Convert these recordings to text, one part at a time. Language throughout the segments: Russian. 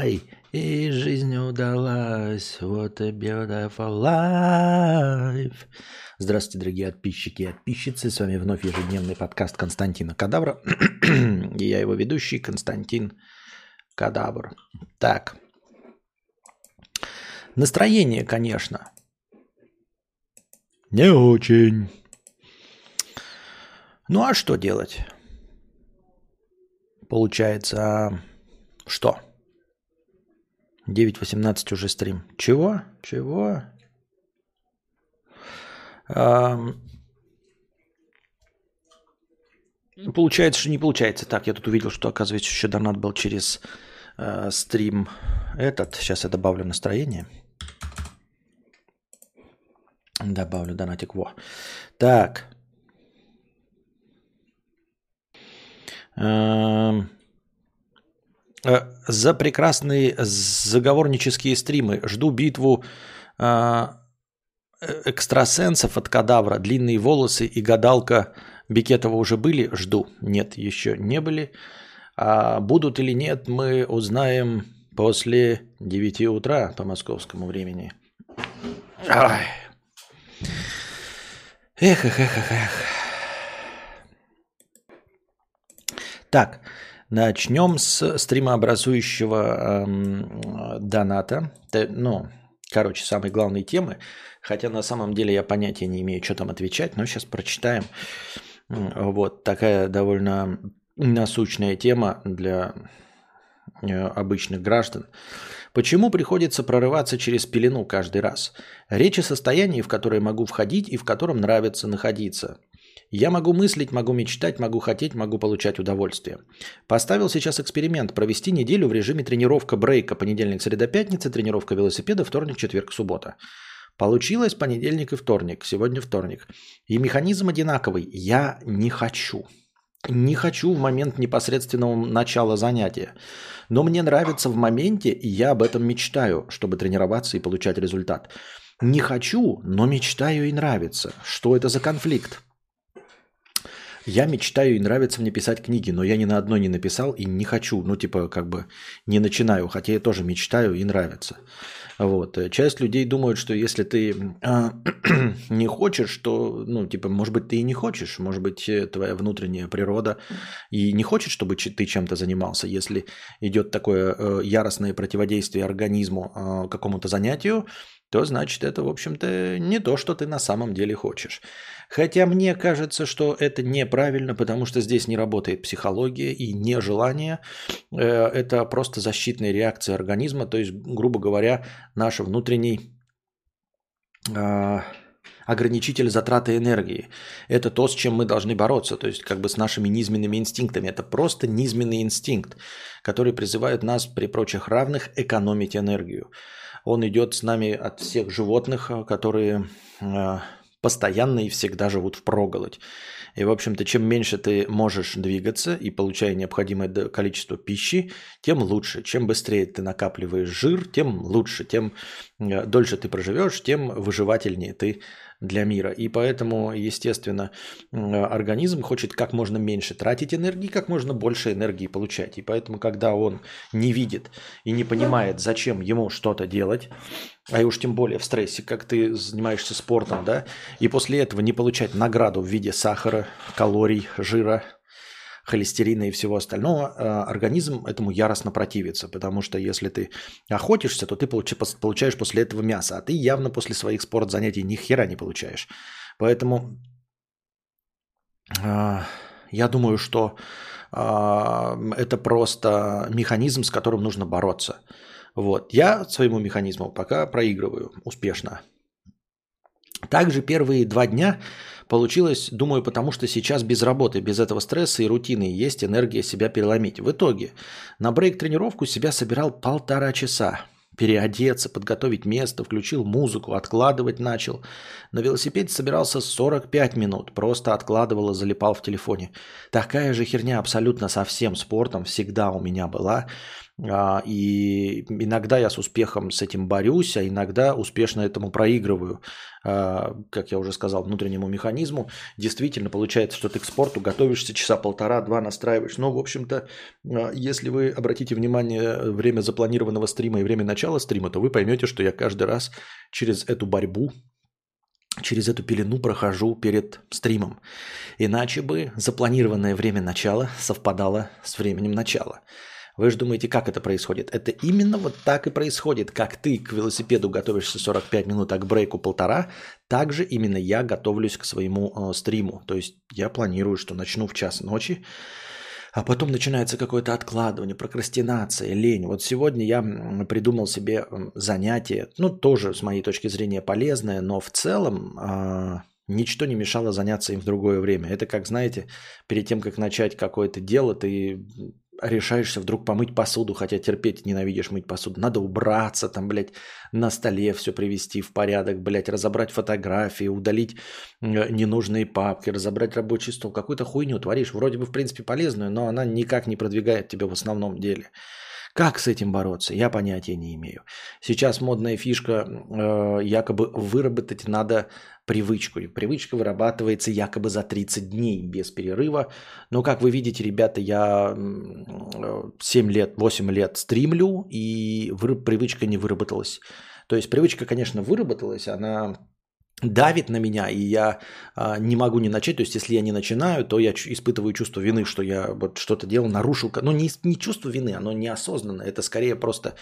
Ай, и жизнь удалась. What a beautiful life. Здравствуйте, дорогие подписчики и подписчицы. С вами вновь ежедневный подкаст Константина Кадавра. и я его ведущий Константин Кадавр. Так. Настроение, конечно. Не очень. Ну а что делать? Получается, что? 9.18 уже стрим. Чего? Чего? Получается, что не получается. Так, я тут увидел, что, оказывается, еще донат был через э, стрим этот. Сейчас я добавлю настроение. Добавлю донатик. Во. Так. Эм. Э, за прекрасные заговорнические стримы. Жду битву э, экстрасенсов от кадавра. Длинные волосы и гадалка Бикетова уже были? Жду. Нет, еще не были. А будут или нет, мы узнаем после 9 утра по московскому времени. Ай. Эх, эх, эх, эх. Так, начнем с стримообразующего эм, доната. Ну, короче, самой главной темы. Хотя на самом деле я понятия не имею, что там отвечать, но сейчас прочитаем. Вот такая довольно насущная тема для э, обычных граждан. Почему приходится прорываться через пелену каждый раз? Речь о состоянии, в которое могу входить и в котором нравится находиться. Я могу мыслить, могу мечтать, могу хотеть, могу получать удовольствие. Поставил сейчас эксперимент провести неделю в режиме тренировка брейка понедельник, среда, пятница, тренировка велосипеда, вторник, четверг, суббота. Получилось понедельник и вторник, сегодня вторник. И механизм одинаковый. Я не хочу. Не хочу в момент непосредственного начала занятия. Но мне нравится в моменте, и я об этом мечтаю, чтобы тренироваться и получать результат. Не хочу, но мечтаю и нравится. Что это за конфликт? Я мечтаю и нравится мне писать книги, но я ни на одной не написал и не хочу, ну типа как бы не начинаю, хотя я тоже мечтаю и нравится. Вот. Часть людей думают, что если ты э, не хочешь, то, ну, типа, может быть, ты и не хочешь, может быть, э, твоя внутренняя природа и не хочет, чтобы ты чем-то занимался. Если идет такое э, яростное противодействие организму э, какому-то занятию, то значит это, в общем-то, не то, что ты на самом деле хочешь. Хотя мне кажется, что это неправильно, потому что здесь не работает психология и нежелание. Э, это просто защитная реакция организма, то есть, грубо говоря, наш внутренний а, ограничитель затраты энергии. Это то, с чем мы должны бороться, то есть как бы с нашими низменными инстинктами. Это просто низменный инстинкт, который призывает нас при прочих равных экономить энергию. Он идет с нами от всех животных, э, которые э, постоянно и всегда живут в проголодь. И, в общем-то, чем меньше ты можешь двигаться и получая необходимое количество пищи, тем лучше. Чем быстрее ты накапливаешь жир, тем лучше. Тем э, дольше ты проживешь, тем выживательнее ты для мира. И поэтому, естественно, организм хочет как можно меньше тратить энергии, как можно больше энергии получать. И поэтому, когда он не видит и не понимает, зачем ему что-то делать, а и уж тем более в стрессе, как ты занимаешься спортом, да, и после этого не получать награду в виде сахара, калорий, жира, холестерина и всего остального, э, организм этому яростно противится, потому что если ты охотишься, то ты получаешь после этого мясо, а ты явно после своих спортзанятий ни хера не получаешь. Поэтому э, я думаю, что э, это просто механизм, с которым нужно бороться. Вот. Я своему механизму пока проигрываю успешно. Также первые два дня Получилось, думаю, потому что сейчас без работы, без этого стресса и рутины есть энергия себя переломить. В итоге на брейк-тренировку себя собирал полтора часа. Переодеться, подготовить место, включил музыку, откладывать начал. На велосипеде собирался 45 минут, просто откладывал и залипал в телефоне. Такая же херня абсолютно со всем спортом всегда у меня была. А, и иногда я с успехом с этим борюсь, а иногда успешно этому проигрываю. А, как я уже сказал, внутреннему механизму. Действительно, получается, что ты к спорту готовишься часа полтора-два, настраиваешь. Но, в общем-то, а, если вы обратите внимание время запланированного стрима и время начала стрима, то вы поймете, что я каждый раз через эту борьбу через эту пелену прохожу перед стримом. Иначе бы запланированное время начала совпадало с временем начала. Вы же думаете, как это происходит? Это именно вот так и происходит. Как ты к велосипеду готовишься 45 минут, а к брейку полтора, так же именно я готовлюсь к своему э, стриму. То есть я планирую, что начну в час ночи, а потом начинается какое-то откладывание, прокрастинация, лень. Вот сегодня я придумал себе занятие, ну тоже с моей точки зрения полезное, но в целом э, ничто не мешало заняться им в другое время. Это как, знаете, перед тем, как начать какое-то дело, ты решаешься вдруг помыть посуду, хотя терпеть ненавидишь мыть посуду. Надо убраться, там, блядь, на столе все привести в порядок, блядь, разобрать фотографии, удалить ненужные папки, разобрать рабочий стол. Какую-то хуйню творишь, вроде бы, в принципе, полезную, но она никак не продвигает тебя в основном деле. Как с этим бороться, я понятия не имею. Сейчас модная фишка, э, якобы выработать надо привычку. И привычка вырабатывается якобы за 30 дней без перерыва. Но, как вы видите, ребята, я 7 лет, 8 лет стримлю, и привычка не выработалась. То есть привычка, конечно, выработалась, она давит на меня, и я а, не могу не начать. То есть, если я не начинаю, то я испытываю чувство вины, что я вот что-то делал, нарушил. Ну, не, не чувство вины, оно неосознанно. Это скорее просто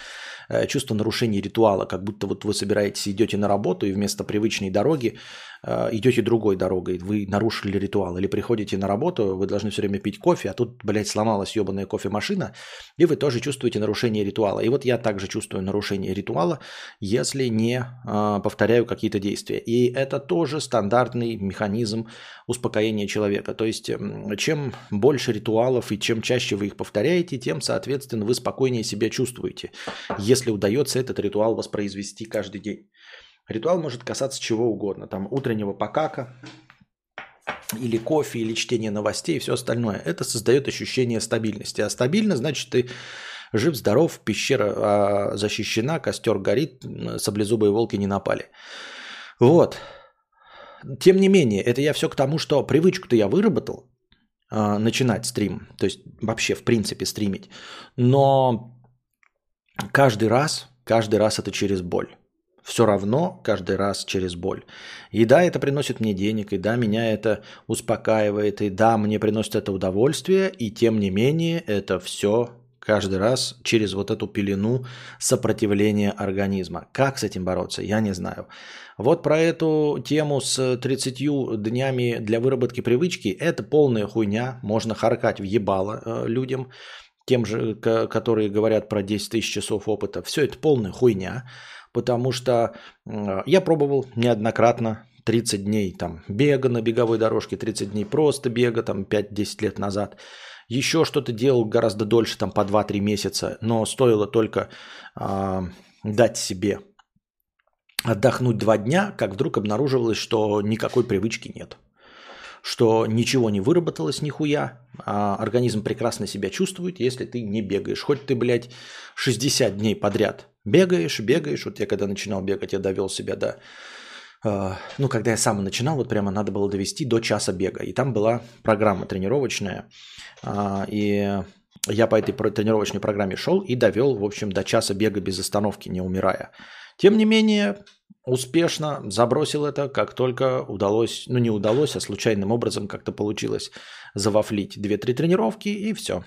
э, чувство нарушения ритуала, как будто вот вы собираетесь, идете на работу, и вместо привычной дороги идете другой дорогой, вы нарушили ритуал, или приходите на работу, вы должны все время пить кофе, а тут, блядь, сломалась ебаная кофемашина, и вы тоже чувствуете нарушение ритуала. И вот я также чувствую нарушение ритуала, если не э, повторяю какие-то действия. И это тоже стандартный механизм успокоения человека. То есть, чем больше ритуалов и чем чаще вы их повторяете, тем, соответственно, вы спокойнее себя чувствуете, если удается этот ритуал воспроизвести каждый день. Ритуал может касаться чего угодно. Там утреннего покака, или кофе, или чтение новостей и все остальное. Это создает ощущение стабильности. А стабильно значит ты жив, здоров, пещера а, защищена, костер горит, саблезубые волки не напали. Вот. Тем не менее, это я все к тому, что привычку-то я выработал, а, начинать стрим, то есть вообще в принципе стримить. Но каждый раз, каждый раз это через боль все равно каждый раз через боль. И да, это приносит мне денег, и да, меня это успокаивает, и да, мне приносит это удовольствие, и тем не менее это все каждый раз через вот эту пелену сопротивления организма. Как с этим бороться, я не знаю. Вот про эту тему с 30 днями для выработки привычки, это полная хуйня, можно харкать в ебало э, людям, тем же, которые говорят про 10 тысяч часов опыта. Все это полная хуйня потому что я пробовал неоднократно 30 дней там бега на беговой дорожке, 30 дней просто бега, там 5-10 лет назад. Еще что-то делал гораздо дольше, там по 2-3 месяца, но стоило только э, дать себе отдохнуть два дня, как вдруг обнаруживалось, что никакой привычки нет. Что ничего не выработалось нихуя, а организм прекрасно себя чувствует, если ты не бегаешь. Хоть ты, блядь, 60 дней подряд Бегаешь, бегаешь. Вот я когда начинал бегать, я довел себя до... Э, ну, когда я сам начинал, вот прямо надо было довести до часа бега. И там была программа тренировочная. Э, и я по этой тренировочной программе шел и довел, в общем, до часа бега без остановки, не умирая. Тем не менее, успешно забросил это, как только удалось, ну не удалось, а случайным образом как-то получилось завафлить 2-3 тренировки и все.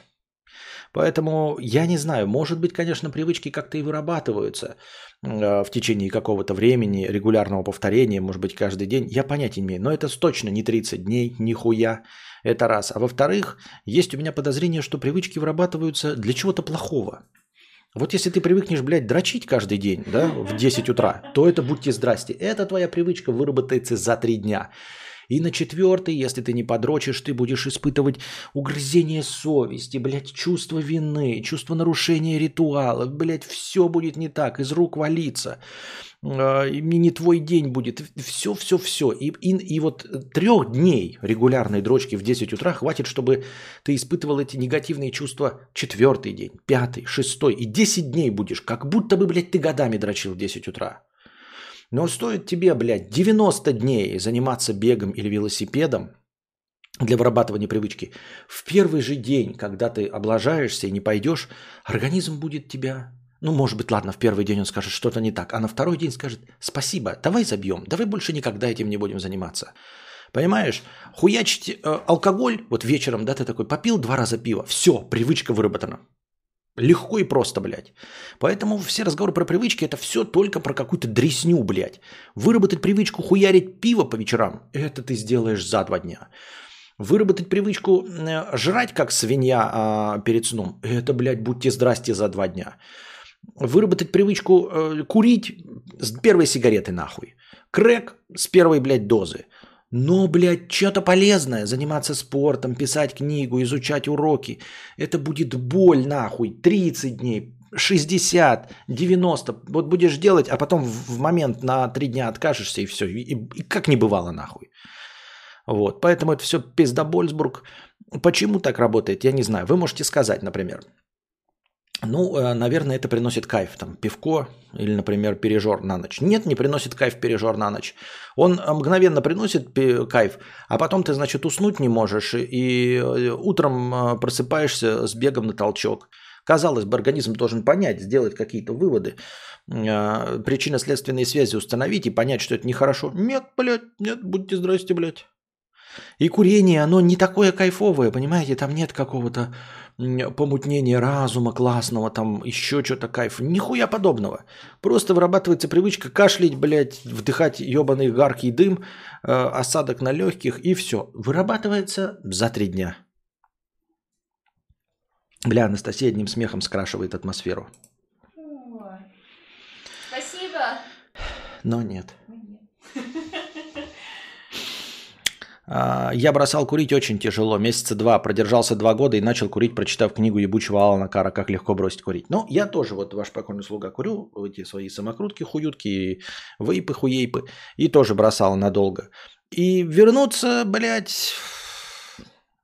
Поэтому я не знаю, может быть, конечно, привычки как-то и вырабатываются э, в течение какого-то времени, регулярного повторения, может быть, каждый день. Я понятия не имею, но это точно не 30 дней, нихуя. Это раз. А во-вторых, есть у меня подозрение, что привычки вырабатываются для чего-то плохого. Вот если ты привыкнешь, блядь, дрочить каждый день, да, в 10 утра, то это будьте здрасте. Это твоя привычка выработается за 3 дня. И на четвертый, если ты не подрочишь, ты будешь испытывать угрызение совести, блядь, чувство вины, чувство нарушения ритуала, блядь, все будет не так, из рук валиться. А, не твой день будет, все, все, все. И, и, и вот трех дней регулярной дрочки в 10 утра хватит, чтобы ты испытывал эти негативные чувства четвертый день, пятый, шестой. И 10 дней будешь, как будто бы, блядь, ты годами дрочил в 10 утра. Но стоит тебе, блядь, 90 дней заниматься бегом или велосипедом, для вырабатывания привычки. В первый же день, когда ты облажаешься и не пойдешь, организм будет тебя ну, может быть, ладно, в первый день он скажет что-то не так, а на второй день скажет «Спасибо, давай забьем, давай больше никогда этим не будем заниматься». Понимаешь? Хуячить э, алкоголь, вот вечером, да, ты такой попил два раза пива, все, привычка выработана. Легко и просто, блядь. Поэтому все разговоры про привычки это все только про какую-то дресню, блядь. Выработать привычку хуярить пиво по вечерам, это ты сделаешь за два дня. Выработать привычку э, жрать как свинья э, перед сном, это, блядь, будьте здрасте за два дня выработать привычку э, курить с первой сигареты нахуй. Крэк с первой, блядь, дозы. Но, блядь, что-то полезное, заниматься спортом, писать книгу, изучать уроки. Это будет боль нахуй. 30 дней, 60, 90. Вот будешь делать, а потом в момент на 3 дня откажешься и все. И, и как не бывало нахуй. Вот, поэтому это все пиздобольсбург. Почему так работает, я не знаю. Вы можете сказать, например, ну, э, наверное, это приносит кайф. Там пивко или, например, пережор на ночь. Нет, не приносит кайф пережор на ночь. Он э, мгновенно приносит кайф, а потом ты, значит, уснуть не можешь, и э, утром просыпаешься с бегом на толчок. Казалось бы, организм должен понять, сделать какие-то выводы, причинно-следственные связи установить и понять, что это нехорошо. Нет, блядь, нет, будьте здрасте, блядь. И курение, оно не такое кайфовое, понимаете, там нет какого-то помутнения разума классного, там еще что-то кайф. Нихуя подобного. Просто вырабатывается привычка кашлять, блядь, вдыхать ебаный гаркий дым, э, осадок на легких и все. Вырабатывается за три дня. Бля, Анастасия одним смехом скрашивает атмосферу. Спасибо. Но нет. я бросал курить очень тяжело. Месяца два. Продержался два года и начал курить, прочитав книгу ебучего Алана Кара «Как легко бросить курить». Ну, я тоже, вот ваш покойный слуга, курю эти свои самокрутки, хуютки, вейпы, хуейпы. И тоже бросал надолго. И вернуться, блядь,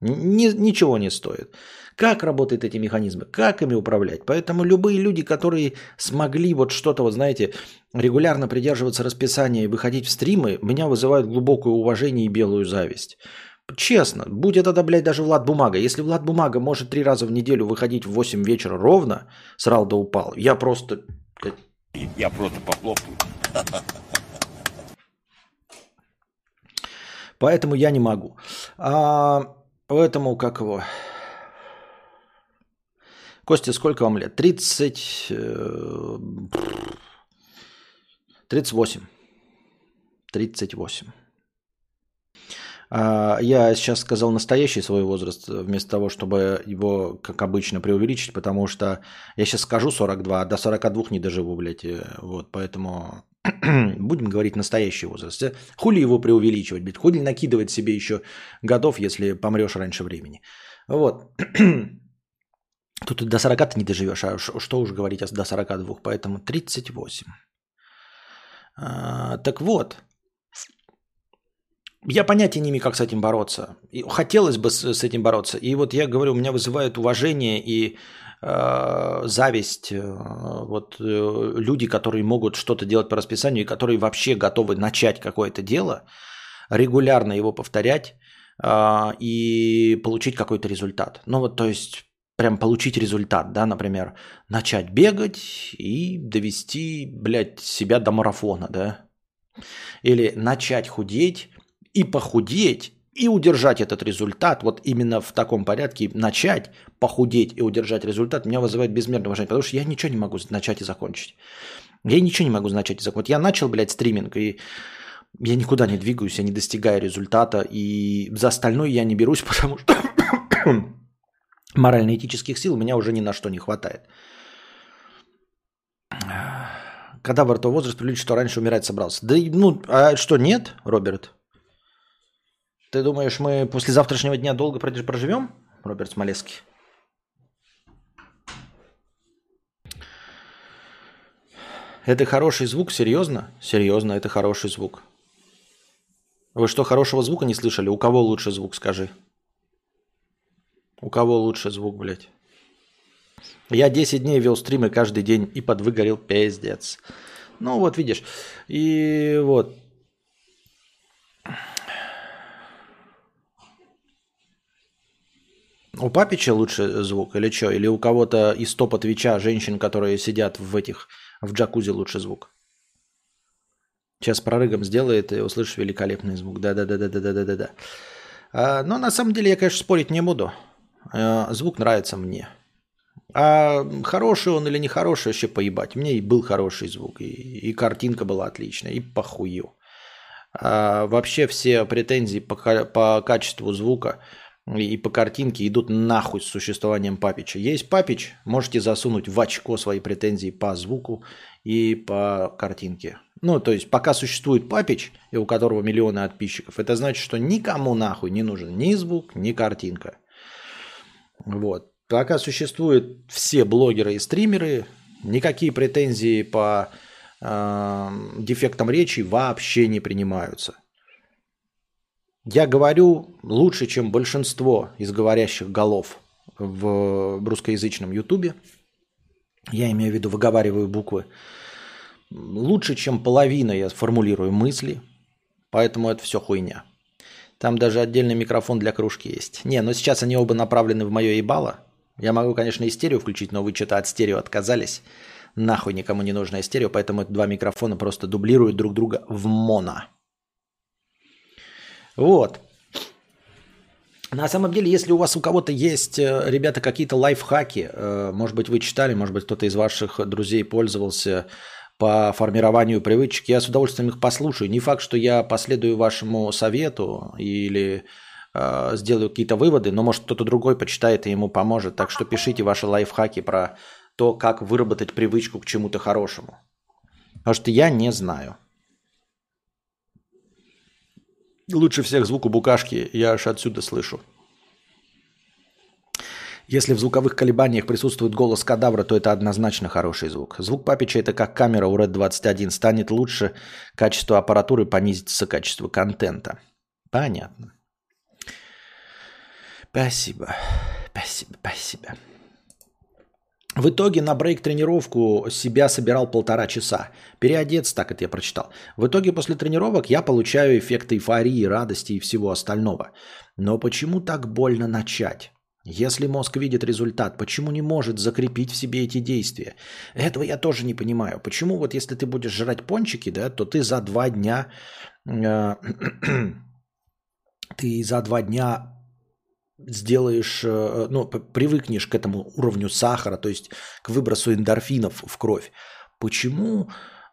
ни, ничего не стоит. Как работают эти механизмы, как ими управлять. Поэтому любые люди, которые смогли вот что-то, вот знаете, регулярно придерживаться расписания и выходить в стримы, меня вызывают глубокое уважение и белую зависть. Честно, будь это, да, блядь, даже Влад Бумага. Если Влад Бумага может три раза в неделю выходить в 8 вечера ровно, срал да упал, я просто... Я просто похлопаю. Поэтому я не могу. А, поэтому, как его... Костя, сколько вам лет? 30... 38. 38. Я сейчас сказал настоящий свой возраст, вместо того, чтобы его, как обычно, преувеличить, потому что я сейчас скажу 42, а до 42 не доживу, блядь. Э, вот, поэтому будем говорить настоящий возраст. Хули его преувеличивать, блядь? Хули накидывать себе еще годов, если помрешь раньше времени. Вот. Тут до 40 ты не доживешь, а что уж говорить до 42, поэтому 38. А, так вот, я понятия не имею, как с этим бороться. И хотелось бы с, с этим бороться. И вот я говорю, у меня вызывает уважение и э, зависть э, вот э, люди, которые могут что-то делать по расписанию и которые вообще готовы начать какое-то дело, регулярно его повторять э, и получить какой-то результат. Ну вот, то есть прям получить результат, да, например, начать бегать и довести, блядь, себя до марафона, да, или начать худеть и похудеть и удержать этот результат, вот именно в таком порядке, начать похудеть и удержать результат, меня вызывает безмерное уважение, потому что я ничего не могу начать и закончить. Я ничего не могу начать и закончить. Я начал, блядь, стриминг, и я никуда не двигаюсь, я не достигаю результата, и за остальное я не берусь, потому что морально-этических сил у меня уже ни на что не хватает. Когда во рту возраст приличит, что раньше умирать собрался? Да ну, а что, нет, Роберт? Ты думаешь, мы после завтрашнего дня долго проживем, Роберт Смолецкий? Это хороший звук? Серьезно? Серьезно, это хороший звук. Вы что, хорошего звука не слышали? У кого лучше звук, скажи? У кого лучше звук, блядь? Я 10 дней вел стримы каждый день и подвыгорел пиздец. Ну вот, видишь. И вот. У Папича лучше звук или что? Или у кого-то из топа Твича женщин, которые сидят в этих, в джакузи лучше звук? Сейчас прорыгом сделает и услышишь великолепный звук. Да-да-да-да-да-да-да-да. А, но на самом деле я, конечно, спорить не буду. А, звук нравится мне. А хороший он или не хороший, вообще поебать. Мне и был хороший звук, и, и картинка была отличная, и похую. А вообще все претензии по, по качеству звука и по картинке идут нахуй с существованием Папича. Есть Папич, можете засунуть в очко свои претензии по звуку и по картинке. Ну, то есть, пока существует Папич, и у которого миллионы подписчиков, это значит, что никому нахуй не нужен ни звук, ни картинка. Вот. Пока существуют все блогеры и стримеры, никакие претензии по э, дефектам речи вообще не принимаются. Я говорю лучше, чем большинство из говорящих голов в русскоязычном ютубе. Я имею в виду, выговариваю буквы. Лучше, чем половина я формулирую мысли, поэтому это все хуйня. Там даже отдельный микрофон для кружки есть. Не, но сейчас они оба направлены в мое ебало, я могу, конечно, и стерео включить, но вы что-то от стерео отказались. Нахуй никому не нужно стерео, поэтому два микрофона просто дублируют друг друга в моно. Вот. На самом деле, если у вас у кого-то есть, э, ребята, какие-то лайфхаки, э, может быть, вы читали, может быть, кто-то из ваших друзей пользовался по формированию привычек, я с удовольствием их послушаю. Не факт, что я последую вашему совету или э, сделаю какие-то выводы, но может кто-то другой почитает и ему поможет. Так что пишите ваши лайфхаки про то, как выработать привычку к чему-то хорошему. Потому что я не знаю. Лучше всех звук у букашки я аж отсюда слышу. Если в звуковых колебаниях присутствует голос кадавра, то это однозначно хороший звук. Звук Папича это как камера у Red 21. Станет лучше, качество аппаратуры понизится качество контента. Понятно. Спасибо. Спасибо, спасибо. В итоге на брейк-тренировку себя собирал полтора часа. Переодеться, так это я прочитал. В итоге после тренировок я получаю эффект эйфории, радости и всего остального. Но почему так больно начать? Если мозг видит результат, почему не может закрепить в себе эти действия? Этого я тоже не понимаю. Почему вот если ты будешь жрать пончики, да, то ты за два дня э, ты за два дня сделаешь, э, ну, привыкнешь к этому уровню сахара, то есть к выбросу эндорфинов в кровь, почему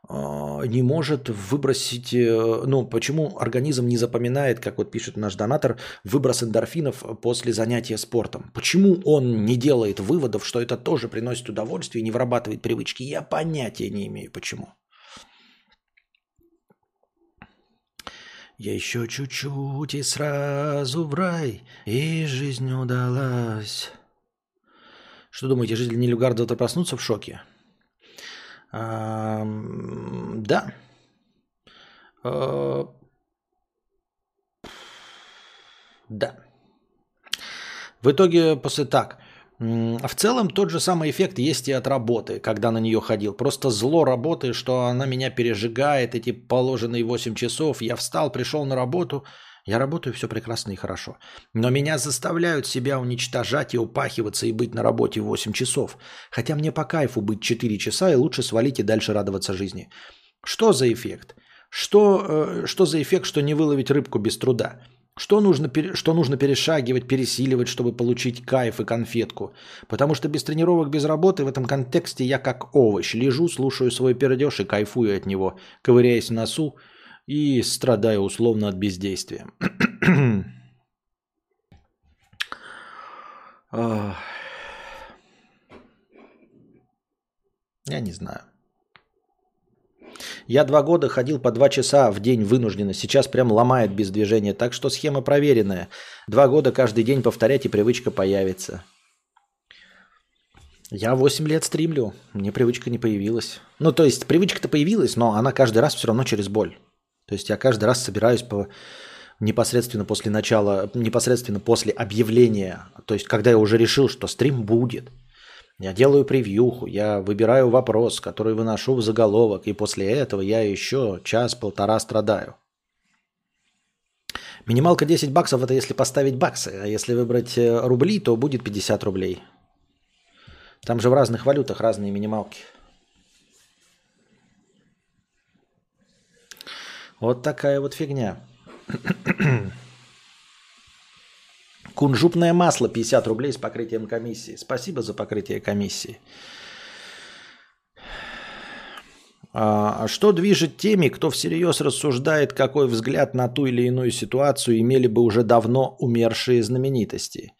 а, не может выбросить, э, ну, почему организм не запоминает, как вот пишет наш донатор, выброс эндорфинов после занятия спортом? Почему он не делает выводов, что это тоже приносит удовольствие и не вырабатывает привычки? Я понятия не имею, почему. Еще чуть-чуть и сразу в рай, и жизнь удалась. Что думаете, жители Нильфгарда завтра проснутся в шоке? А, да. А, да. В итоге после так. В целом тот же самый эффект есть и от работы, когда на нее ходил. Просто зло работы, что она меня пережигает, эти положенные 8 часов. Я встал, пришел на работу, я работаю, все прекрасно и хорошо. Но меня заставляют себя уничтожать и упахиваться и быть на работе 8 часов. Хотя мне по кайфу быть 4 часа и лучше свалить и дальше радоваться жизни. Что за эффект? Что, э, что за эффект, что не выловить рыбку без труда? Что нужно, что нужно перешагивать, пересиливать, чтобы получить кайф и конфетку? Потому что без тренировок, без работы в этом контексте я как овощ. Лежу, слушаю свой пердеж и кайфую от него, ковыряясь в носу и страдаю условно от бездействия. Я не знаю. Я два года ходил по два часа в день вынужденно. Сейчас прям ломает без движения. Так что схема проверенная. Два года каждый день повторять и привычка появится. Я 8 лет стримлю. Мне привычка не появилась. Ну, то есть привычка-то появилась, но она каждый раз все равно через боль. То есть я каждый раз собираюсь по непосредственно после начала, непосредственно после объявления, то есть когда я уже решил, что стрим будет, я делаю превьюху, я выбираю вопрос, который выношу в заголовок, и после этого я еще час-полтора страдаю. Минималка 10 баксов – это если поставить баксы, а если выбрать э, рубли, то будет 50 рублей. Там же в разных валютах разные минималки. Вот такая вот фигня. Кунжутное масло 50 рублей с покрытием комиссии. Спасибо за покрытие комиссии. А, а что движет теми, кто всерьез рассуждает, какой взгляд на ту или иную ситуацию имели бы уже давно умершие знаменитости?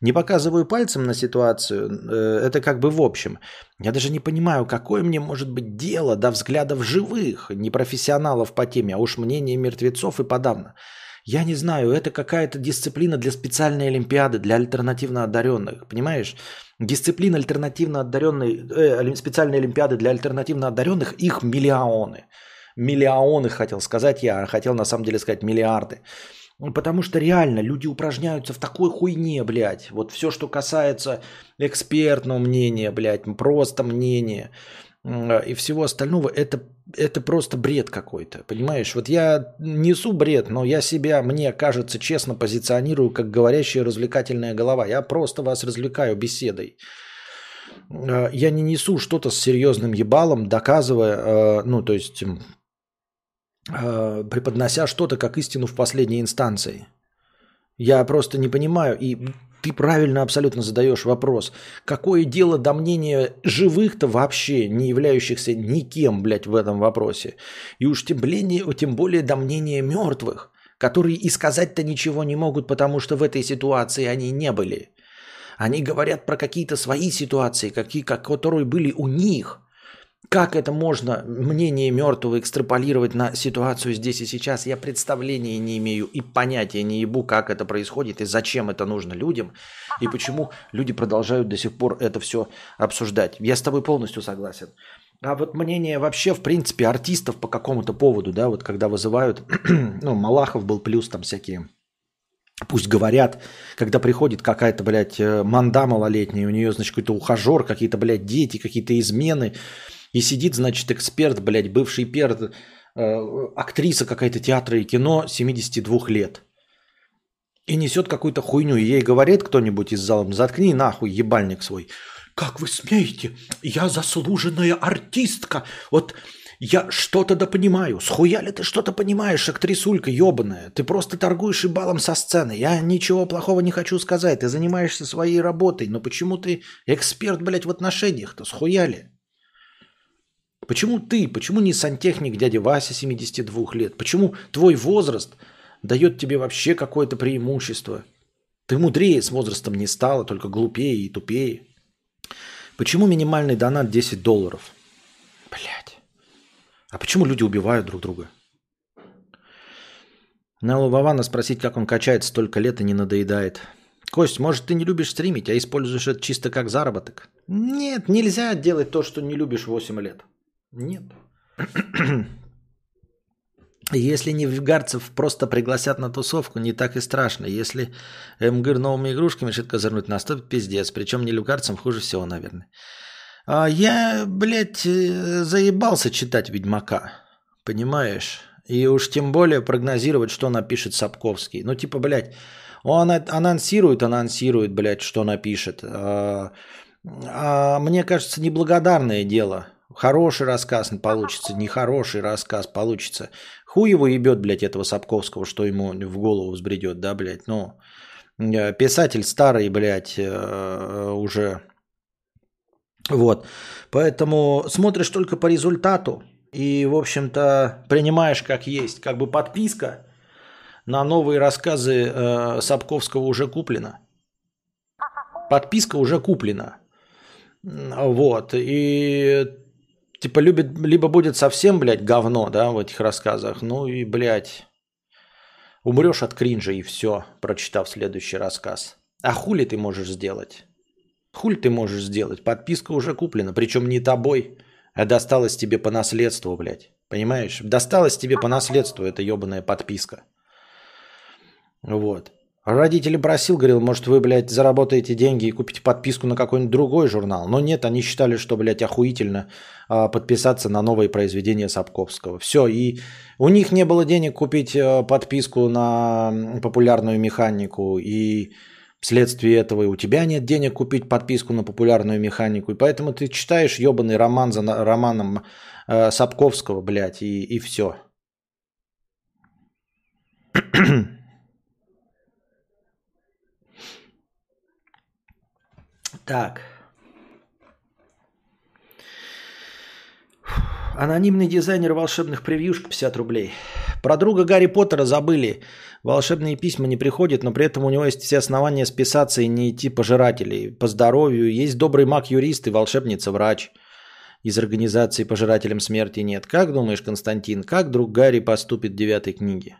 Не показываю пальцем на ситуацию, э, это как бы в общем. Я даже не понимаю, какое мне может быть дело до взглядов живых, не профессионалов по теме, а уж мнение мертвецов и подавно. Я не знаю, это какая-то дисциплина для специальной олимпиады, для альтернативно одаренных, понимаешь? Дисциплина альтернативно одаренной, э, специальной олимпиады для альтернативно одаренных, их миллионы. Миллионы хотел сказать я, а хотел на самом деле сказать миллиарды. Потому что реально люди упражняются в такой хуйне, блядь. Вот все, что касается экспертного мнения, блядь, просто мнения и всего остального, это, это просто бред какой-то, понимаешь? Вот я несу бред, но я себя, мне кажется, честно позиционирую как говорящая развлекательная голова. Я просто вас развлекаю беседой. А, я не несу что-то с серьезным ебалом, доказывая, а, ну, то есть а, преподнося что-то как истину в последней инстанции. Я просто не понимаю, и ты правильно абсолютно задаешь вопрос. Какое дело до мнения живых-то вообще, не являющихся никем, блядь, в этом вопросе? И уж тем более, тем более до мнения мертвых, которые и сказать-то ничего не могут, потому что в этой ситуации они не были. Они говорят про какие-то свои ситуации, какие, которые были у них – как это можно, мнение мертвого, экстраполировать на ситуацию здесь и сейчас, я представления не имею и понятия не ебу, как это происходит и зачем это нужно людям, и почему люди продолжают до сих пор это все обсуждать. Я с тобой полностью согласен. А вот мнение вообще, в принципе, артистов по какому-то поводу, да, вот когда вызывают, ну, Малахов был плюс там всякие, пусть говорят, когда приходит какая-то, блядь, э, манда малолетняя, у нее, значит, какой-то ухажер, какие-то, блядь, дети, какие-то измены, и сидит, значит, эксперт, блядь, бывший перд, э, актриса какая-то театра и кино 72 лет. И несет какую-то хуйню. И ей говорит кто-нибудь из зала, заткни нахуй ебальник свой. Как вы смеете? Я заслуженная артистка. Вот я что-то да понимаю. Схуя ли ты что-то понимаешь, актрисулька ебаная? Ты просто торгуешь и балом со сцены. Я ничего плохого не хочу сказать. Ты занимаешься своей работой. Но почему ты эксперт, блядь, в отношениях-то? Схуя ли? Почему ты, почему не сантехник дядя Вася 72 лет? Почему твой возраст дает тебе вообще какое-то преимущество? Ты мудрее с возрастом не стала, только глупее и тупее. Почему минимальный донат 10 долларов? Блять. А почему люди убивают друг друга? Надо Вавана спросить, как он качается столько лет и не надоедает. Кость, может, ты не любишь стримить, а используешь это чисто как заработок? Нет, нельзя делать то, что не любишь 8 лет. Нет. Если не Невгарцев просто пригласят на тусовку, не так и страшно. Если МГР новыми игрушками решит козырнуть нас, то пиздец. Причем не люгарцам хуже всего, наверное. А я, блядь, э, заебался читать Ведьмака. Понимаешь? И уж тем более прогнозировать, что напишет Сапковский. Ну, типа, блядь, он анонсирует, анонсирует, блядь, что напишет. А, а мне кажется, неблагодарное дело – Хороший рассказ получится, нехороший рассказ получится. Хуй его ебет, блядь, этого Сапковского, что ему в голову взбредет, да, блядь. Ну, э, писатель старый, блядь, э, уже. Вот. Поэтому смотришь только по результату и, в общем-то, принимаешь как есть. Как бы подписка на новые рассказы э, Сапковского уже куплена. Подписка уже куплена. Вот. И типа, любит, либо будет совсем, блядь, говно, да, в этих рассказах, ну и, блядь, умрешь от кринжа и все, прочитав следующий рассказ. А хули ты можешь сделать? Хули ты можешь сделать? Подписка уже куплена, причем не тобой, а досталась тебе по наследству, блядь. Понимаешь? Досталась тебе по наследству эта ебаная подписка. Вот. Родители просил, говорил, может, вы, блядь, заработаете деньги и купите подписку на какой-нибудь другой журнал. Но нет, они считали, что, блядь, охуительно а, подписаться на новые произведения Сапковского. Все, и у них не было денег купить а, подписку на популярную механику, и вследствие этого и у тебя нет денег купить подписку на популярную механику. И поэтому ты читаешь ебаный роман за романом а, Сапковского, блядь, и, и все. Так. Анонимный дизайнер волшебных превьюшек 50 рублей. Про друга Гарри Поттера забыли. Волшебные письма не приходят, но при этом у него есть все основания списаться и не идти пожирателей. По здоровью. Есть добрый маг-юрист и волшебница-врач. Из организации «Пожирателям смерти» нет. Как думаешь, Константин, как друг Гарри поступит в девятой книге?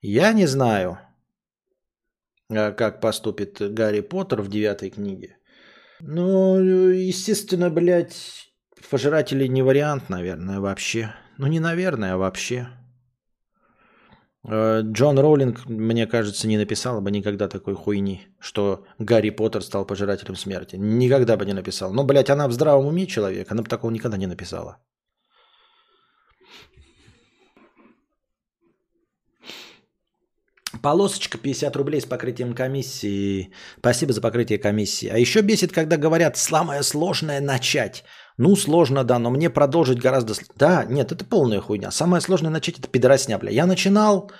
Я не знаю, э, как поступит Гарри Поттер в девятой книге. Ну, естественно, блядь, пожиратели не вариант, наверное, вообще. Ну, не наверное, а вообще. Э, Джон Роулинг, мне кажется, не написала бы никогда такой хуйни, что Гарри Поттер стал пожирателем смерти. Никогда бы не написал. Но, блядь, она в здравом уме человек, она бы такого никогда не написала. Полосочка 50 рублей с покрытием комиссии. Спасибо за покрытие комиссии. А еще бесит, когда говорят «самое сложное начать». Ну, сложно, да, но мне продолжить гораздо... Да, нет, это полная хуйня. Самое сложное начать – это пидоросня, бля. Я начинал,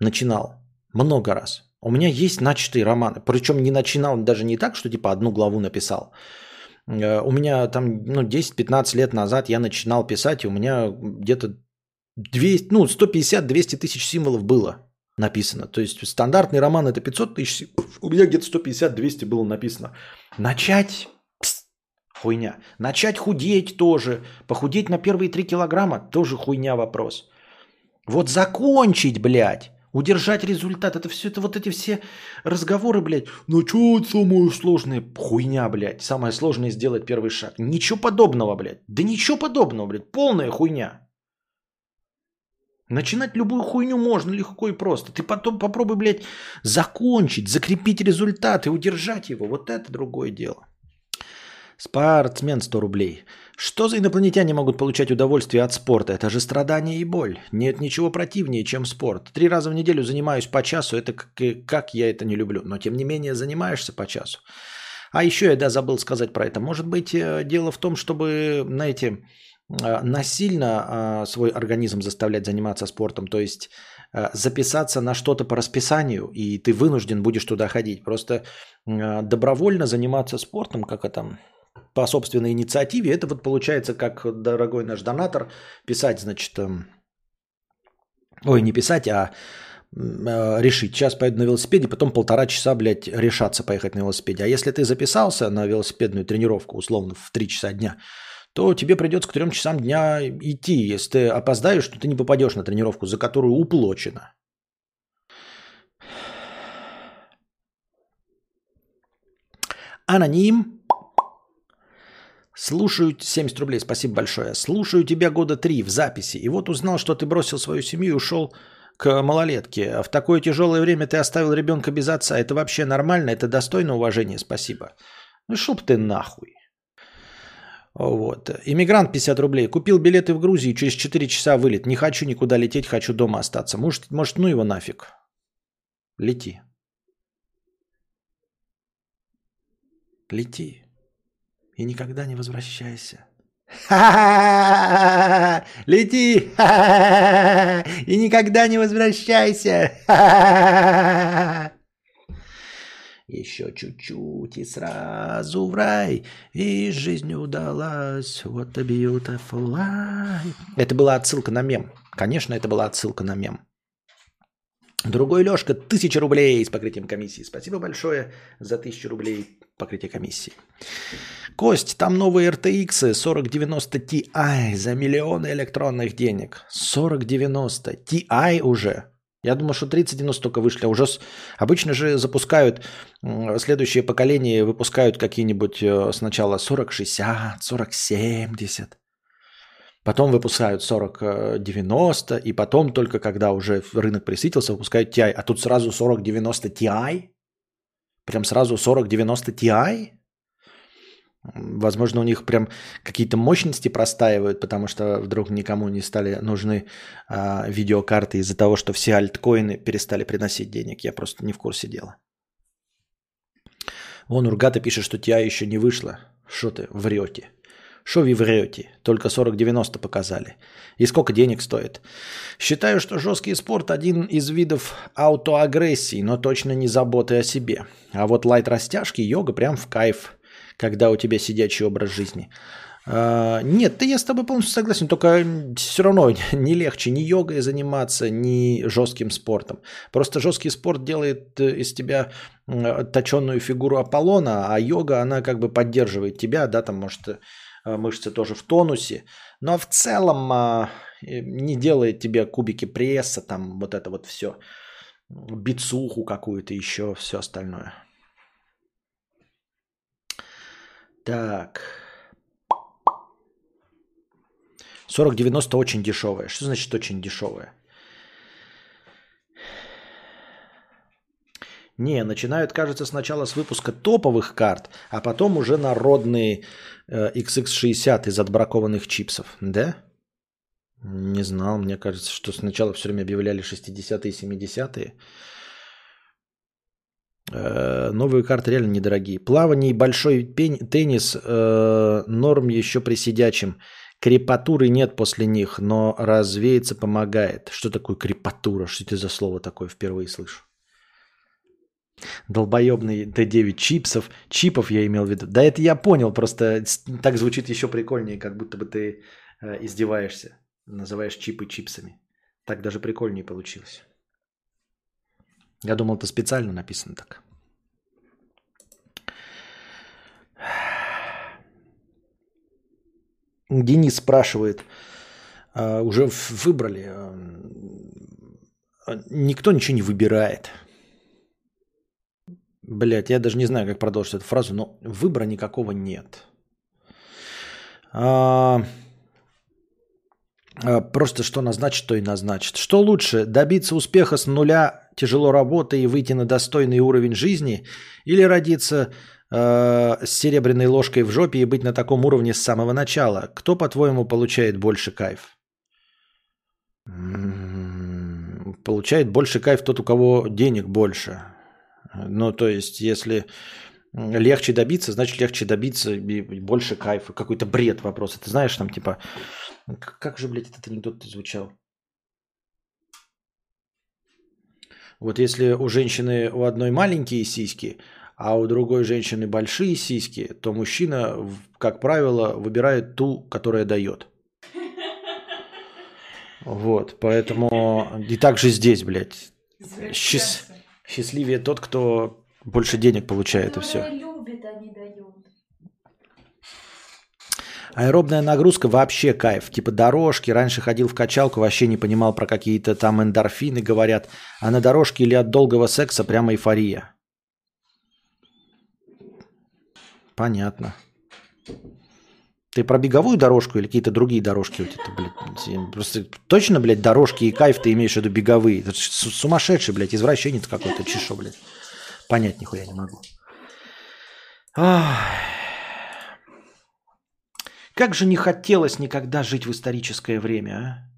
начинал много раз. У меня есть начатые романы. Причем не начинал даже не так, что типа одну главу написал. Э, у меня там ну, 10-15 лет назад я начинал писать, и у меня где-то 200, ну, 150-200 тысяч символов было написано. То есть стандартный роман это 500 тысяч, у меня где-то 150-200 было написано. Начать пс, хуйня. Начать худеть тоже. Похудеть на первые 3 килограмма тоже хуйня вопрос. Вот закончить, блядь. Удержать результат, это все, это вот эти все разговоры, блядь. Ну что самое сложное? Хуйня, блядь. Самое сложное сделать первый шаг. Ничего подобного, блядь. Да ничего подобного, блядь. Полная хуйня. Начинать любую хуйню можно легко и просто. Ты потом попробуй, блядь, закончить, закрепить результат и удержать его. Вот это другое дело. Спортсмен 100 рублей. Что за инопланетяне могут получать удовольствие от спорта? Это же страдание и боль. Нет ничего противнее, чем спорт. Три раза в неделю занимаюсь по часу. Это как, как я это не люблю. Но тем не менее занимаешься по часу. А еще я, да, забыл сказать про это. Может быть, э, дело в том, чтобы, знаете, насильно а, свой организм заставлять заниматься спортом, то есть а, записаться на что-то по расписанию, и ты вынужден будешь туда ходить. Просто добровольно заниматься спортом, как это по собственной инициативе, это вот получается, как дорогой наш донатор, писать, значит, эм, ой, не писать, а решить, сейчас поеду на велосипеде, потом полтора часа, блядь, решаться поехать на велосипеде. А если ты записался на велосипедную тренировку, условно, в 3 часа дня, то тебе придется к трем часам дня идти. Если ты опоздаешь, то ты не попадешь на тренировку, за которую уплочено. Аноним. Слушаю, 70 рублей, спасибо большое. Слушаю тебя года три в записи. И вот узнал, что ты бросил свою семью и ушел к малолетке. В такое тяжелое время ты оставил ребенка без отца. Это вообще нормально? Это достойно уважения? Спасибо. Ну шел ты нахуй. Вот. Иммигрант 50 рублей. Купил билеты в Грузию, через 4 часа вылет. Не хочу никуда лететь, хочу дома остаться. Может, может ну его нафиг. Лети. Лети. И никогда не возвращайся. Лети! И никогда не возвращайся! Еще чуть-чуть и сразу в рай, и жизнь удалась. What a beautiful life. Это была отсылка на мем. Конечно, это была отсылка на мем. Другой Лешка, 1000 рублей с покрытием комиссии. Спасибо большое за 1000 рублей покрытие комиссии. Кость, там новые RTX 4090 Ti за миллионы электронных денег. 4090 Ti уже. Я думал, что 3090 только вышли, а уже с... обычно же запускают, следующее поколение выпускают какие-нибудь э, сначала 4060, 4070. Потом выпускают 4090, и потом только когда уже рынок присытился, выпускают TI. А тут сразу 4090 Ti? Прям сразу 4090 Ti? Возможно, у них прям какие-то мощности простаивают, потому что вдруг никому не стали нужны а, видеокарты из-за того, что все альткоины перестали приносить денег. Я просто не в курсе дела. Вон Ургата пишет, что TI еще не вышло. Что ты врете? Что вы врете? Только 40-90 показали. И сколько денег стоит? Считаю, что жесткий спорт один из видов аутоагрессии, но точно не заботы о себе. А вот лайт-растяжки, йога прям в кайф, когда у тебя сидячий образ жизни. Uh, нет, да я с тобой полностью согласен, только все равно не легче ни йогой заниматься, ни жестким спортом. Просто жесткий спорт делает э, из тебя точенную фигуру Аполлона, а йога, она как бы поддерживает тебя, да, там, может, Э, мышцы тоже в тонусе, но в целом а, не делает тебе кубики пресса, там вот это вот все, бицуху какую-то еще, все остальное. Так. 40-90 очень дешевая. Что значит очень дешевая? Не, начинают, кажется, сначала с выпуска топовых карт, а потом уже народные э, XX60 из отбракованных чипсов. Да? Не знал, мне кажется, что сначала все время объявляли 60-е и 70-е. Э, новые карты реально недорогие. Плавание и большой пень, теннис э, норм еще при сидячем. Крепатуры нет после них, но развеяться помогает. Что такое крепатура? Что это за слово такое? Впервые слышу. Долбоебный Т9 чипсов. Чипов я имел в виду. Да это я понял, просто так звучит еще прикольнее, как будто бы ты э, издеваешься. Называешь чипы чипсами. Так даже прикольнее получилось. Я думал, это специально написано так. Денис спрашивает, а, уже выбрали, а, никто ничего не выбирает. Блять, я даже не знаю, как продолжить эту фразу, но выбора никакого нет. А, просто что назначит, то и назначит. Что лучше, добиться успеха с нуля, тяжело работая и выйти на достойный уровень жизни, или родиться э, с серебряной ложкой в жопе и быть на таком уровне с самого начала? Кто, по-твоему, получает больше кайф? М-м-м, получает больше кайф тот, у кого денег больше. Ну, то есть, если легче добиться, значит легче добиться и больше кайфа. Какой-то бред вопрос. Ты знаешь, там типа, как же, блядь, этот анекдот звучал? Вот если у женщины у одной маленькие сиськи, а у другой женщины большие сиськи, то мужчина, как правило, выбирает ту, которая дает. Вот, поэтому и так же здесь, блядь. Счаст... Счастливее тот, кто больше денег получает и все. любит, а не дает. Аэробная нагрузка вообще кайф. Типа дорожки. Раньше ходил в качалку, вообще не понимал про какие-то там эндорфины говорят. А на дорожке или от долгого секса прямо эйфория. Понятно. Ты про беговую дорожку или какие-то другие дорожки? Вот это, блядь, просто точно, блядь, дорожки и кайф ты имеешь в виду беговые? Это сумасшедший, блядь, извращенец какой-то, чешо, блядь. Понять нихуя не могу. Ах. Как же не хотелось никогда жить в историческое время, а?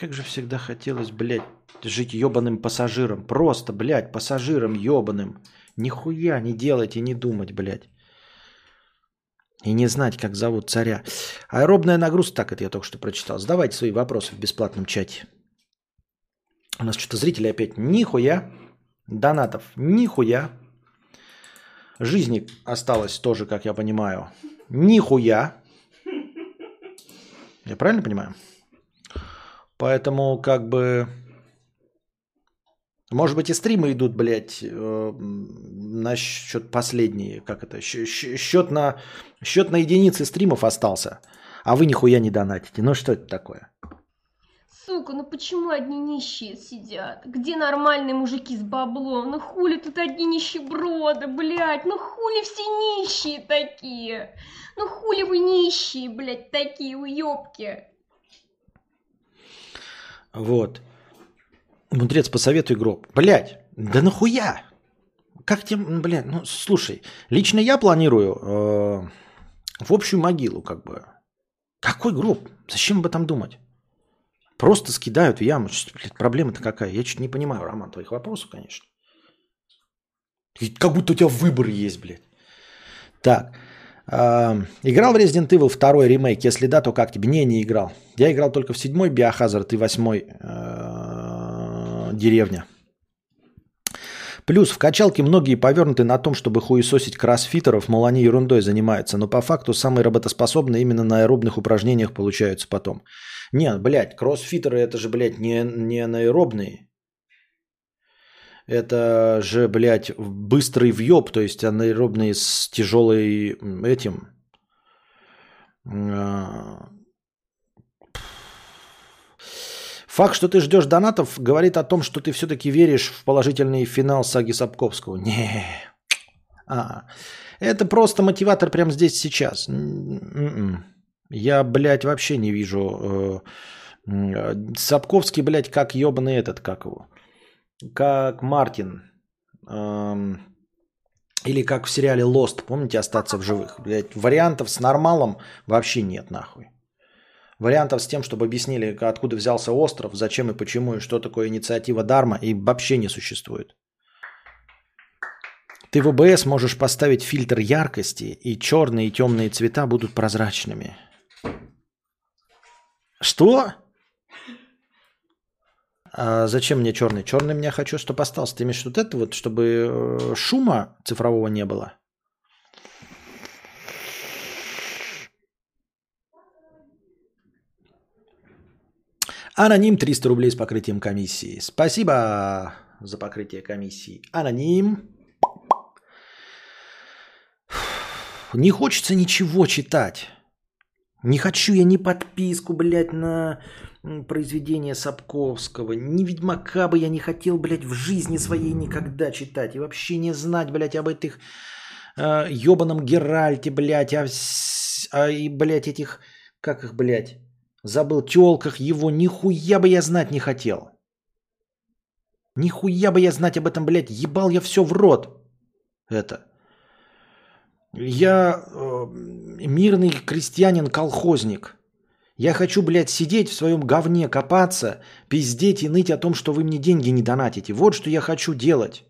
Как же всегда хотелось, блядь, жить ебаным пассажиром. Просто, блядь, пассажиром ебаным. Нихуя не делать и не думать, блядь. И не знать, как зовут царя. Аэробная нагрузка, так это я только что прочитал. Задавайте свои вопросы в бесплатном чате. У нас что-то зрители опять нихуя. Донатов нихуя. Жизни осталось тоже, как я понимаю, нихуя. Я правильно понимаю? Поэтому как бы Может быть, и стримы идут, блядь, э, на счет последние, как это, счет на, счет на единицы стримов остался, а вы нихуя не донатите. Ну что это такое? Сука, ну почему одни нищие сидят? Где нормальные мужики с баблом? Ну хули тут одни нищеброды, блядь? Ну хули все нищие такие? Ну хули вы нищие, блядь, такие уёбки? Вот. Мудрец, посоветуй гроб. Блять, да нахуя? Как тебе, блядь, ну слушай, лично я планирую э, в общую могилу как бы. Какой гроб? Зачем об этом думать? Просто скидают в яму. Проблема-то какая? Я чуть не понимаю, Роман, твоих вопросов, конечно. Как будто у тебя выбор есть, блядь. Так. Играл в Resident Evil 2 ремейк? Если да, то как тебе? Не, не играл. Я играл только в седьмой Биохазард и восьмой э, Деревня. Плюс в качалке многие повернуты на том, чтобы хуесосить кроссфитеров, мол, они ерундой занимаются, но по факту самые работоспособные именно на аэробных упражнениях получаются потом. Нет, блядь, кроссфитеры это же, блядь, не, не анаэробные. Это же, блядь, быстрый въеб, то есть анаэробные с тяжелой этим. А, Факт, что ты ждешь донатов, говорит о том, что ты все-таки веришь в положительный финал саги Сапковского. Не. А, это просто мотиватор прямо здесь сейчас. М-м. Я, блядь, вообще не вижу. Э, Сапковский, блядь, как ебаный этот, как его. Как Мартин. Эм, или как в сериале Lost, помните, остаться в живых. Блядь, вариантов с нормалом вообще нет, нахуй. Вариантов с тем, чтобы объяснили, откуда взялся остров, зачем и почему, и что такое инициатива Дарма, и вообще не существует. Ты в ОБС можешь поставить фильтр яркости, и черные и темные цвета будут прозрачными. Что? А зачем мне черный? Черный мне хочу, чтобы остался. Ты имеешь вот это вот, чтобы э, шума цифрового не было? Аноним 300 рублей с покрытием комиссии. Спасибо за покрытие комиссии. Аноним. Не хочется ничего читать. Не хочу я ни подписку, блядь, на произведение Сапковского. Ни Ведьмака бы я не хотел, блядь, в жизни своей никогда читать. И вообще не знать, блядь, об этих э, ебаном Геральте, блядь, а, а и, блядь, этих, как их, блядь, Забыл тёлках его, нихуя бы я знать не хотел. Нихуя бы я знать об этом, блядь, ебал я все в рот. Это. Я э, мирный крестьянин-колхозник. Я хочу, блядь, сидеть в своем говне, копаться, пиздеть и ныть о том, что вы мне деньги не донатите. Вот что я хочу делать.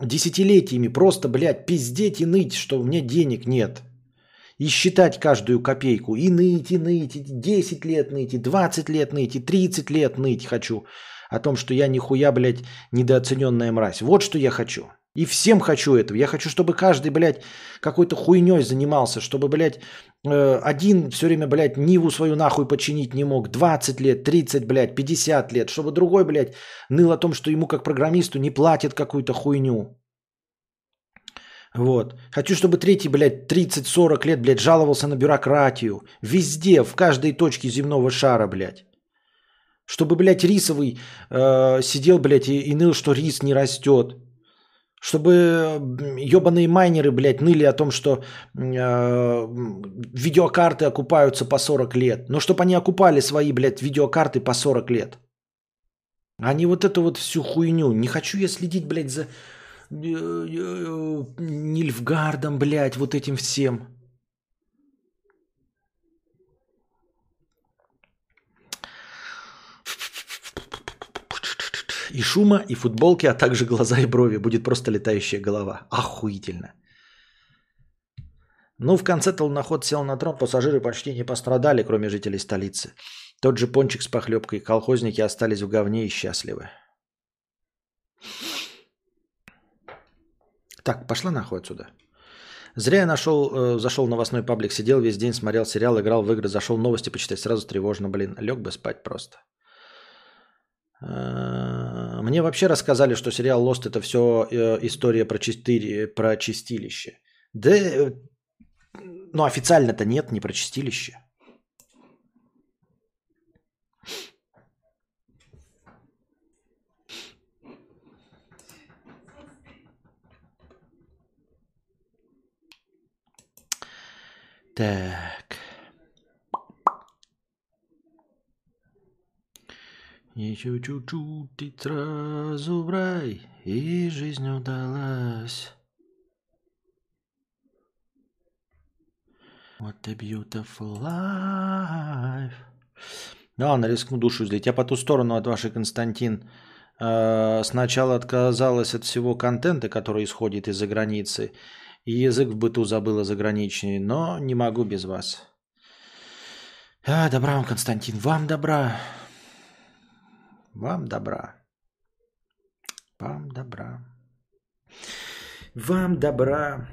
Десятилетиями просто, блядь, пиздеть и ныть, что у меня денег нет и считать каждую копейку, и ныть, и ныть, и 10 лет ныть, и 20 лет ныть, и 30 лет ныть хочу о том, что я нихуя, блядь, недооцененная мразь. Вот что я хочу. И всем хочу этого. Я хочу, чтобы каждый, блядь, какой-то хуйней занимался, чтобы, блядь, э, один все время, блядь, Ниву свою нахуй починить не мог. 20 лет, 30, блядь, 50 лет. Чтобы другой, блядь, ныл о том, что ему как программисту не платят какую-то хуйню. Вот. Хочу, чтобы третий, блядь, 30-40 лет, блядь, жаловался на бюрократию. Везде, в каждой точке земного шара, блядь. Чтобы, блядь, рисовый э, сидел, блядь, и, и ныл, что рис не растет. Чтобы ебаные майнеры, блядь, ныли о том, что э, видеокарты окупаются по 40 лет. Но чтобы они окупали свои, блядь, видеокарты по 40 лет. А не вот эту вот всю хуйню. Не хочу я следить, блядь, за Нильфгардом, блядь, вот этим всем. И шума, и футболки, а также глаза и брови. Будет просто летающая голова. Охуительно. Ну, в конце толноход сел на трон, пассажиры почти не пострадали, кроме жителей столицы. Тот же пончик с похлебкой. Колхозники остались в говне и счастливы. Так, пошла нахуй отсюда. Зря я нашел, э, зашел в новостной паблик, сидел весь день, смотрел сериал, играл в игры, зашел новости почитать, сразу тревожно, блин, лег бы спать просто. Э, Мне вообще рассказали, что сериал Lost это все э, история про, чистили, про чистилище. Да, э, ну официально-то нет, не про чистилище. Так. Еще чуть-чуть и сразу в рай, и жизнь удалась. What a beautiful life. Да, ладно, рискну душу излить. Я по ту сторону от вашей, Константин. Э, сначала отказалась от всего контента, который исходит из-за границы. И язык в быту забыла заграничный, но не могу без вас. А, добра вам, Константин, вам добра. Вам добра. Вам добра. Вам добра.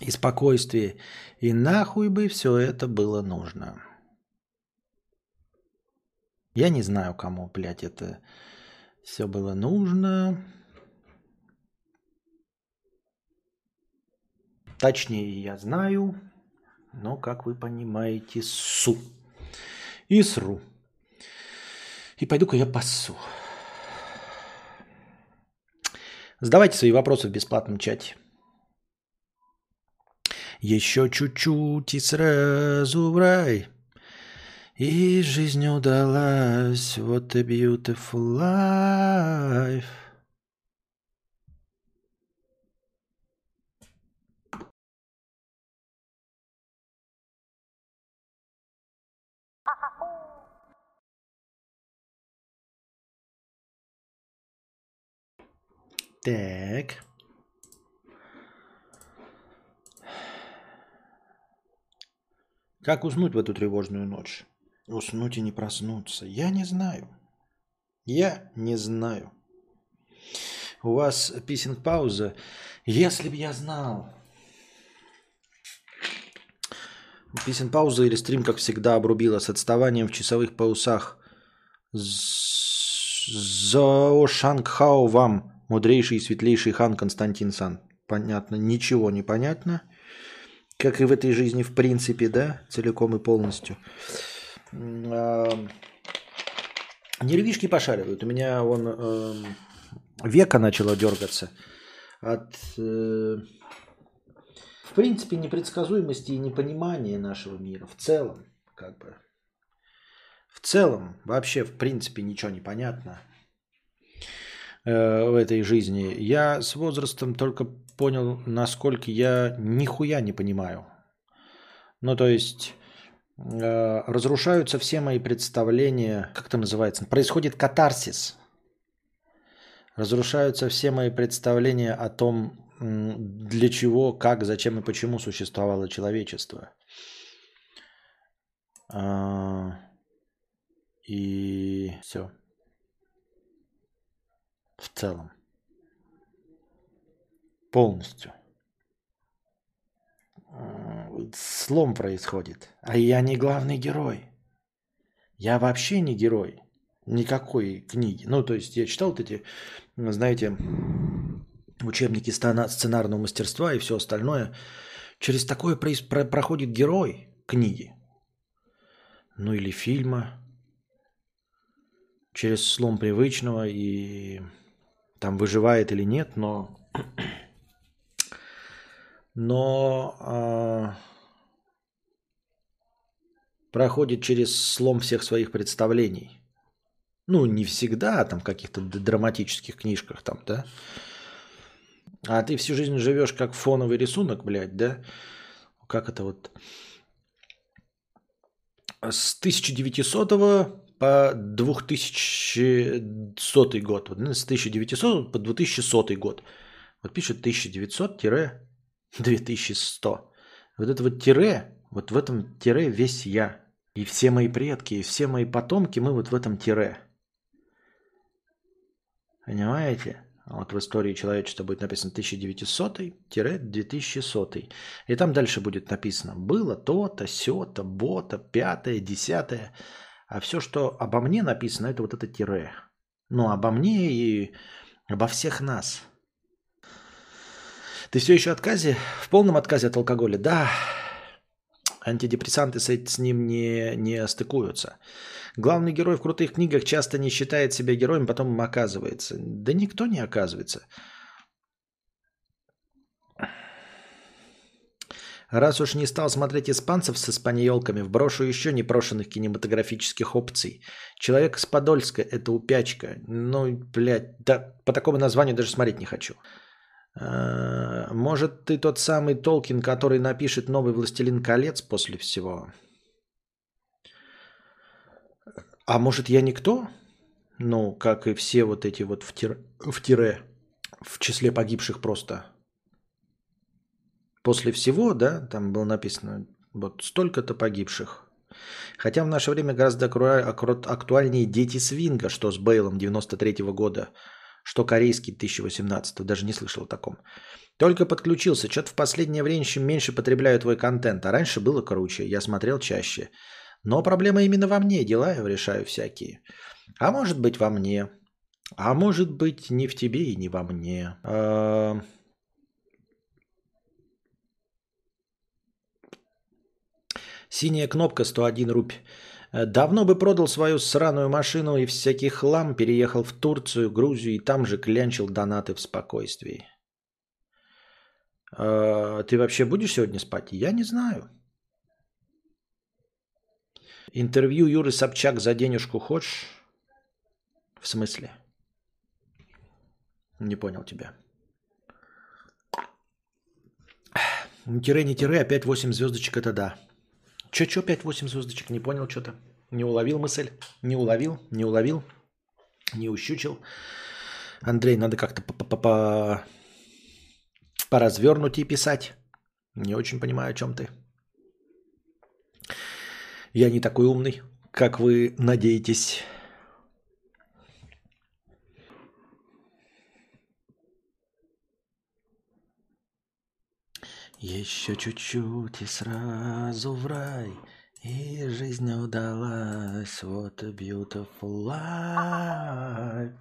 И спокойствие. И нахуй бы все это было нужно. Я не знаю, кому, блядь, это все было нужно. Точнее, я знаю, но, как вы понимаете, су. И сру. И пойду-ка я пасу. Задавайте свои вопросы в бесплатном чате. Еще чуть-чуть и сразу в рай. И жизнь удалась. What a beautiful life. Так. Как уснуть в эту тревожную ночь? Уснуть и не проснуться? Я не знаю. Я не знаю. У вас писинг пауза. Если бы я знал. Писинг пауза или стрим, как всегда, обрубила с отставанием в часовых поясах. Зоо Шангхао вам Мудрейший и светлейший хан Константин Сан. Понятно, ничего не понятно. Как и в этой жизни, в принципе, да, целиком и полностью. Нервишки пошаривают. У меня вон э, века начало дергаться от, э, в принципе, непредсказуемости и непонимания нашего мира в целом, как бы. В целом, вообще, в принципе, ничего не понятно. Э, в этой жизни. Я с возрастом только понял, насколько я нихуя не понимаю. Ну, то есть э, разрушаются все мои представления, как это называется, происходит катарсис. Разрушаются все мои представления о том, для чего, как, зачем и почему существовало человечество. А, и все в целом. Полностью. Слом происходит. А я не главный герой. Я вообще не герой. Никакой книги. Ну, то есть я читал вот эти, знаете, учебники сценарного мастерства и все остальное. Через такое проходит герой книги. Ну или фильма. Через слом привычного и там выживает или нет, но, но э, проходит через слом всех своих представлений. Ну, не всегда, там в каких-то драматических книжках там, да. А ты всю жизнь живешь как фоновый рисунок, блядь, да? Как это вот? С 1900 по 2100 год. Ну, с 1900 по 2100 год. Вот пишет 1900-2100. Вот это вот тире, вот в этом тире весь я. И все мои предки, и все мои потомки, мы вот в этом тире. Понимаете? Вот в истории человечества будет написано 1900-2100. И там дальше будет написано было то-то, сё-то, бота, пятое, десятое. А все, что обо мне написано, это вот это тире. Ну, обо мне и обо всех нас. Ты все еще в отказе? В полном отказе от алкоголя? Да. Антидепрессанты с, ним не, не стыкуются. Главный герой в крутых книгах часто не считает себя героем, потом оказывается. Да никто не оказывается. Раз уж не стал смотреть испанцев с испаньолками, вброшу еще непрошенных кинематографических опций. Человек с Подольска – это упячка. Ну, блядь, да, по такому названию даже смотреть не хочу. А, может, ты тот самый Толкин, который напишет новый «Властелин колец» после всего? А может, я никто? Ну, как и все вот эти вот в тире, в, тире, в числе погибших просто – После всего, да, там было написано вот столько-то погибших. Хотя в наше время гораздо актуальнее «Дети свинга», что с Бейлом 93 -го года, что корейский 2018 даже не слышал о таком. Только подключился, что-то в последнее время меньше потребляю твой контент, а раньше было круче, я смотрел чаще. Но проблема именно во мне, дела я решаю всякие. А может быть во мне, а может быть не в тебе и не во мне. А, Синяя кнопка 101 рубь. Э, давно бы продал свою сраную машину и всякий хлам, переехал в Турцию, Грузию и там же клянчил донаты в спокойствии. А, ты вообще будешь сегодня спать? Я не знаю. Интервью Юры Собчак за денежку хочешь? В смысле? Не понял тебя. Тире, не тире, опять 8 звездочек это да. Че-че 5-8 звездочек? Не понял что-то. Не уловил мысль? Не уловил? Не уловил? Не ущучил? Андрей, надо как-то по поразвернуть и писать. Не очень понимаю, о чем ты. Я не такой умный, как вы надеетесь. Еще чуть-чуть и сразу в рай, и жизнь удалась. What a beautiful life.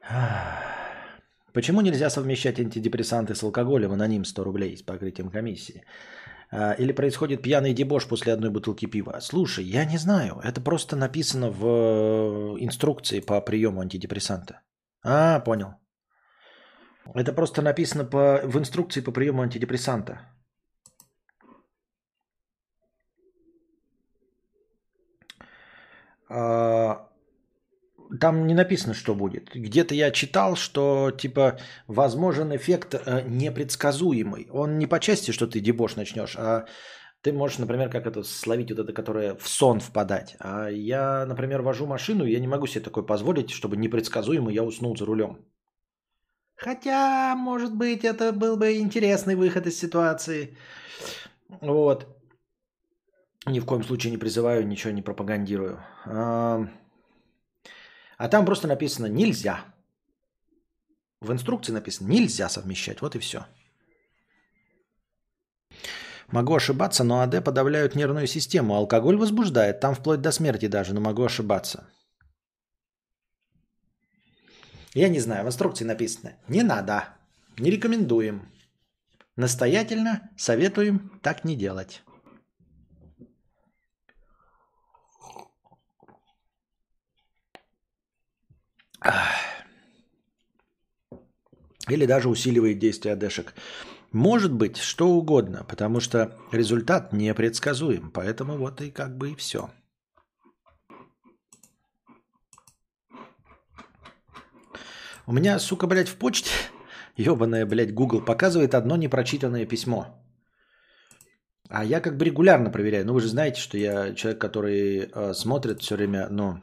Почему нельзя совмещать антидепрессанты с алкоголем, аноним 100 рублей с покрытием комиссии? А, или происходит пьяный дебош после одной бутылки пива? Слушай, я не знаю. Это просто написано в э, инструкции по приему антидепрессанта. А, понял. Это просто написано по, в инструкции по приему антидепрессанта. А, там не написано, что будет. Где-то я читал, что типа возможен эффект э, непредсказуемый. Он не по части, что ты дебош начнешь, а ты можешь, например, как это словить вот это, которое в сон впадать. А я, например, вожу машину, и я не могу себе такое позволить, чтобы непредсказуемо я уснул за рулем. Хотя, может быть, это был бы интересный выход из ситуации. Вот. Ни в коем случае не призываю, ничего не пропагандирую. А, а там просто написано «нельзя». В инструкции написано «нельзя совмещать». Вот и все. Могу ошибаться, но АД подавляют нервную систему. Алкоголь возбуждает, там вплоть до смерти даже, но могу ошибаться. Я не знаю, в инструкции написано «Не надо, не рекомендуем». Настоятельно советуем так не делать. Или даже усиливает действие адешек. Может быть, что угодно, потому что результат непредсказуем. Поэтому вот и как бы и все. У меня, сука, блядь, в почте, ебаная, блядь, Google показывает одно непрочитанное письмо. А я как бы регулярно проверяю. Ну, вы же знаете, что я человек, который э, смотрит все время, ну,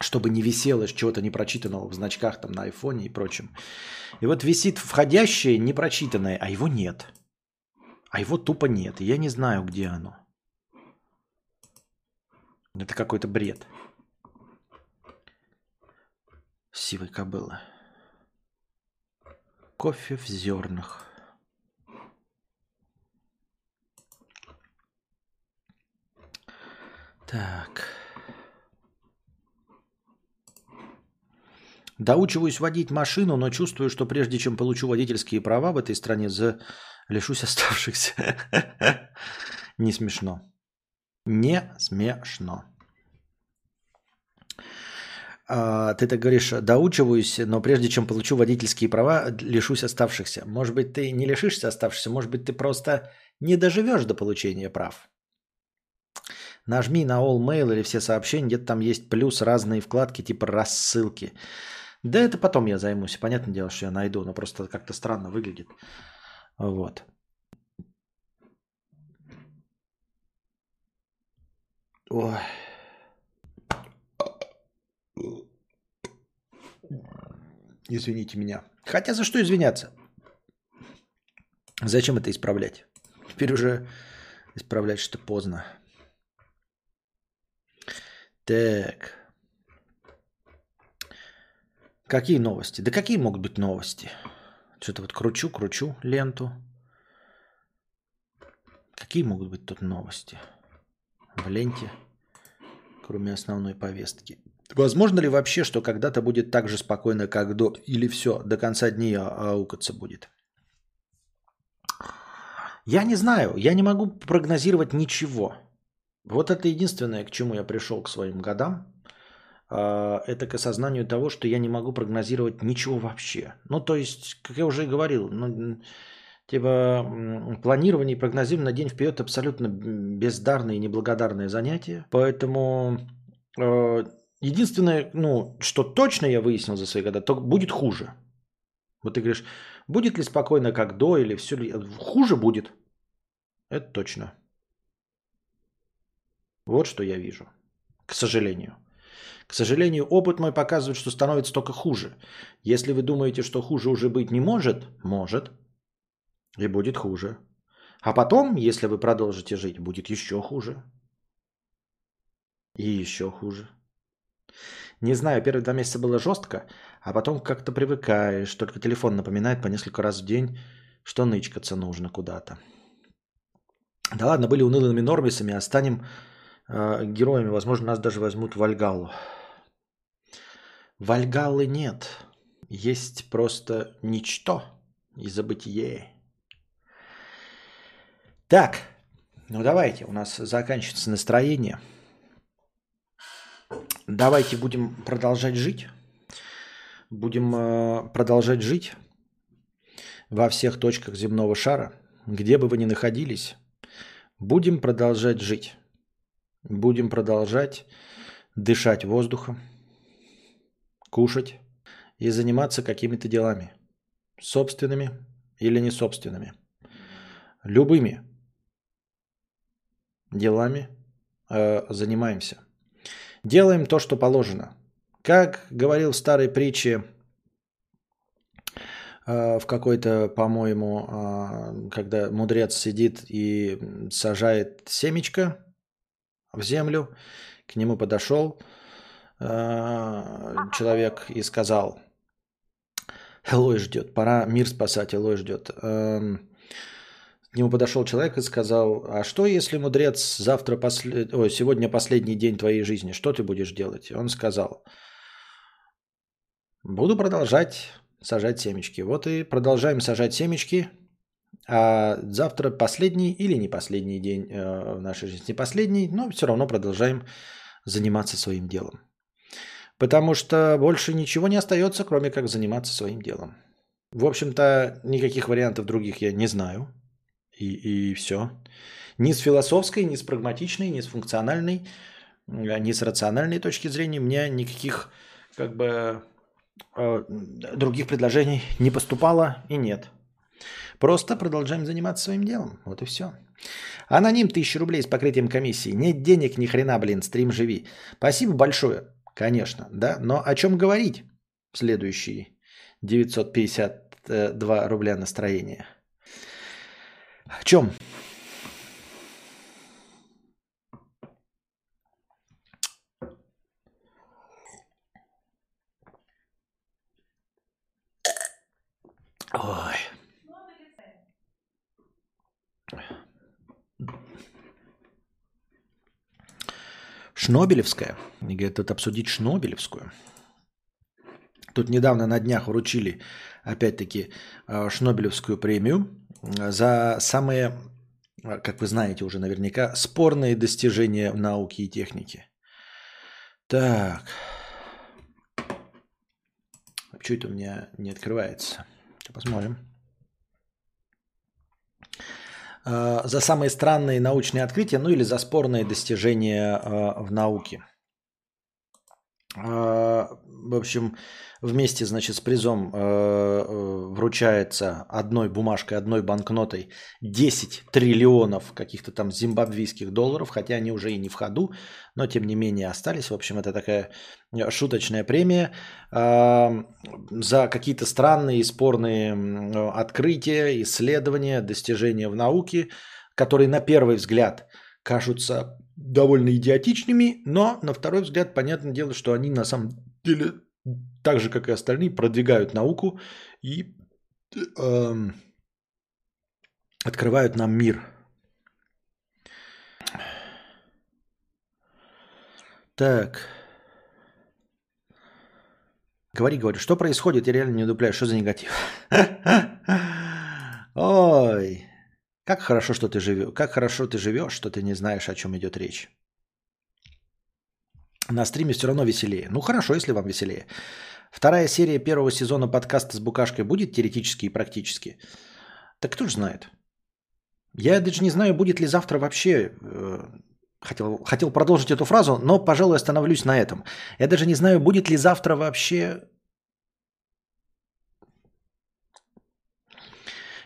чтобы не висело чего-то непрочитанного в значках там на айфоне и прочем. И вот висит входящее непрочитанное, а его нет. А его тупо нет. Я не знаю, где оно. Это какой-то бред. Сивой кобылы. Кофе в зернах. Так. Доучиваюсь водить машину, но чувствую, что прежде чем получу водительские права в этой стране, за... лишусь оставшихся. Не смешно. Не смешно. А, ты так говоришь, доучиваюсь, но прежде чем получу водительские права, лишусь оставшихся. Может быть, ты не лишишься оставшихся, может быть, ты просто не доживешь до получения прав. Нажми на All Mail или все сообщения, где-то там есть плюс разные вкладки типа рассылки. Да это потом я займусь. Понятное дело, что я найду, но просто как-то странно выглядит. Вот. Ой. Извините меня. Хотя за что извиняться? Зачем это исправлять? Теперь уже исправлять что поздно. Так. Какие новости? Да какие могут быть новости? Что-то вот кручу, кручу ленту. Какие могут быть тут новости в ленте, кроме основной повестки? Возможно ли вообще, что когда-то будет так же спокойно, как до, или все, до конца дней а, аукаться будет? Я не знаю, я не могу прогнозировать ничего. Вот это единственное, к чему я пришел к своим годам. А, это к осознанию того, что я не могу прогнозировать ничего вообще. Ну, то есть, как я уже говорил, ну, типа планирование и прогнозирование на день вперед абсолютно бездарное и неблагодарное занятие. Поэтому э, единственное, ну, что точно я выяснил за свои года, то будет хуже. Вот ты говоришь, будет ли спокойно, как до, или все ли... Хуже будет. Это точно. Вот что я вижу. К сожалению. К сожалению, опыт мой показывает, что становится только хуже. Если вы думаете, что хуже уже быть не может, может. И будет хуже. А потом, если вы продолжите жить, будет еще хуже. И еще хуже. Не знаю, первые два месяца было жестко, а потом как-то привыкаешь. Только телефон напоминает по несколько раз в день, что нычкаться нужно куда-то. Да ладно, были унылыми нормисами, а станем э, героями. Возможно, нас даже возьмут в Вальгаллу. Вальгаллы нет. Есть просто ничто и забытие. Так, ну давайте, у нас заканчивается настроение. Давайте будем продолжать жить. Будем э, продолжать жить во всех точках земного шара, где бы вы ни находились. Будем продолжать жить. Будем продолжать дышать воздухом кушать и заниматься какими-то делами. Собственными или не собственными. Любыми делами э, занимаемся. Делаем то, что положено. Как говорил в старой притче э, в какой-то, по-моему, э, когда мудрец сидит и сажает семечко в землю, к нему подошел Э, человек и сказал, Элой ждет, пора мир спасать, Элой ждет. К нему подошел человек и сказал, а что если, мудрец, завтра послед... Ой, сегодня последний день твоей жизни, что ты будешь делать? Он сказал, буду продолжать сажать семечки. Вот и продолжаем сажать семечки, а завтра последний или не последний день э, в нашей жизни, не последний, но все равно продолжаем заниматься своим делом. Потому что больше ничего не остается, кроме как заниматься своим делом. В общем-то, никаких вариантов других я не знаю. И, и все. Ни с философской, ни с прагматичной, ни с функциональной, э, ни с рациональной точки зрения мне никаких как бы э, других предложений не поступало и нет. Просто продолжаем заниматься своим делом. Вот и все. Аноним 1000 рублей с покрытием комиссии. Нет денег ни хрена, блин, стрим живи. Спасибо большое. Конечно, да. Но о чем говорить? Следующие 952 рубля настроения. О чем? Ой. Шнобелевская. Они говорят, тут обсудить Шнобелевскую. Тут недавно на днях вручили, опять-таки, э, Шнобелевскую премию за самые, э, как вы знаете уже наверняка, спорные достижения науки и техники. Так. Что это у меня не открывается? Посмотрим. Э, за самые странные научные открытия, ну или за спорные достижения в науке. В общем, вместе, значит, с призом э, э, вручается одной бумажкой, одной банкнотой 10 триллионов каких-то там зимбабвийских долларов, хотя они уже и не в ходу, но тем не менее остались. В общем, это такая э, шуточная премия за какие-то странные и спорные открытия, исследования, достижения в науке, которые на первый взгляд кажутся довольно идиотичными, но на второй взгляд понятное дело, что они на самом деле так же, как и остальные, продвигают науку и э, открывают нам мир. Так. Говори, говори, что происходит? Я реально не удупляю, что за негатив? Ой, как хорошо, что ты живешь, как хорошо ты живешь, что ты не знаешь, о чем идет речь. На стриме все равно веселее. Ну хорошо, если вам веселее. Вторая серия первого сезона подкаста с Букашкой будет теоретически и практически? Так кто же знает? Я даже не знаю, будет ли завтра вообще... Э, хотел, хотел продолжить эту фразу, но, пожалуй, остановлюсь на этом. Я даже не знаю, будет ли завтра вообще...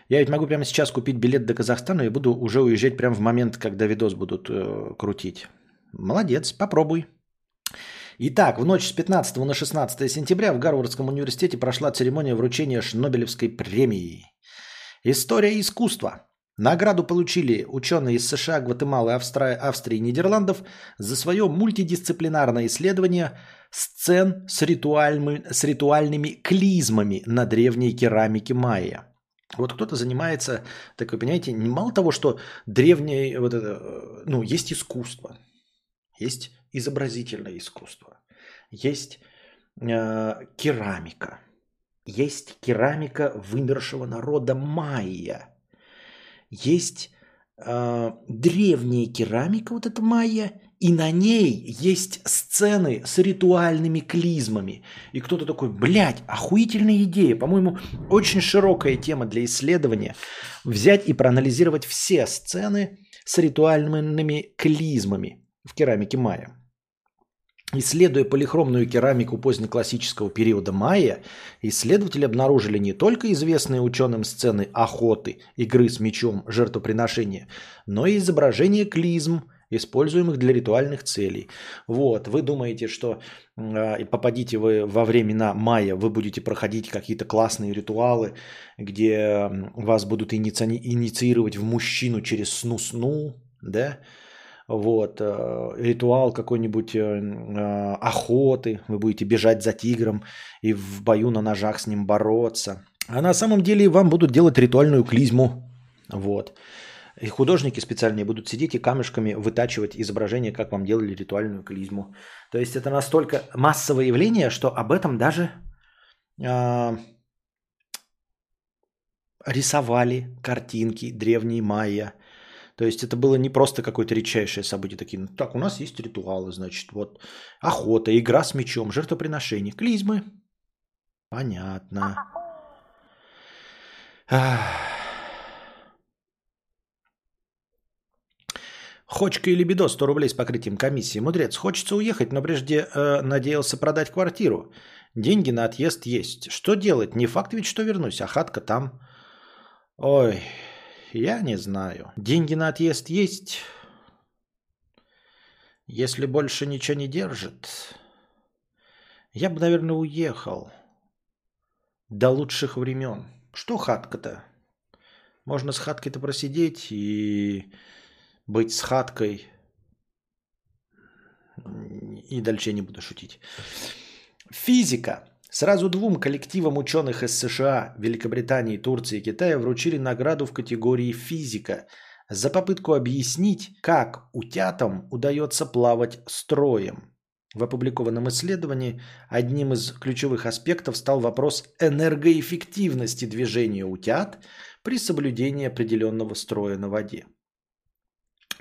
Я ведь могу прямо сейчас купить билет до Казахстана и буду уже уезжать прямо в момент, когда видос будут э, крутить. Молодец, попробуй. Итак, в ночь с 15 на 16 сентября в Гарвардском университете прошла церемония вручения Шнобелевской премии. История искусства. Награду получили ученые из США, Гватемалы, Австрии, Австрии и Нидерландов за свое мультидисциплинарное исследование сцен с, ритуальными, с ритуальными клизмами на древней керамике майя. Вот кто-то занимается, так вы понимаете, мало того, что древнее, вот это, ну, есть искусство, есть изобразительное искусство, есть э, керамика, есть керамика вымершего народа майя, есть э, древняя керамика, вот эта майя, и на ней есть сцены с ритуальными клизмами. И кто-то такой, блядь, охуительная идея. По-моему, очень широкая тема для исследования. Взять и проанализировать все сцены с ритуальными клизмами в керамике майя. Исследуя полихромную керамику позднеклассического периода майя, исследователи обнаружили не только известные ученым сцены охоты, игры с мечом, жертвоприношения, но и изображения клизм, используемых для ритуальных целей. Вот, вы думаете, что э, попадите вы во времена майя, вы будете проходить какие-то классные ритуалы, где вас будут иници... инициировать в мужчину через сну-сну, да? Вот, э, ритуал какой-нибудь э, э, охоты, вы будете бежать за тигром и в бою на ножах с ним бороться. А на самом деле вам будут делать ритуальную клизму. Вот. И художники специальные будут сидеть и камешками вытачивать изображение, как вам делали ритуальную клизму. То есть это настолько массовое явление, что об этом даже э, рисовали картинки древние майя – то есть это было не просто какое-то редчайшее событие. Такие, ну так, у нас есть ритуалы, значит, вот охота, игра с мечом, жертвоприношение, клизмы. Понятно. Хочка или бедо 100 рублей с покрытием комиссии. Мудрец, хочется уехать, но прежде э, надеялся продать квартиру. Деньги на отъезд есть. Что делать? Не факт ведь, что вернусь, а хатка там. Ой, я не знаю. Деньги на отъезд есть. Если больше ничего не держит, я бы, наверное, уехал. До лучших времен. Что хатка-то? Можно с хаткой-то просидеть и быть с хаткой. И дальше не буду шутить. Физика. Сразу двум коллективам ученых из США, Великобритании, Турции и Китая вручили награду в категории «физика» за попытку объяснить, как утятам удается плавать строем. В опубликованном исследовании одним из ключевых аспектов стал вопрос энергоэффективности движения утят при соблюдении определенного строя на воде.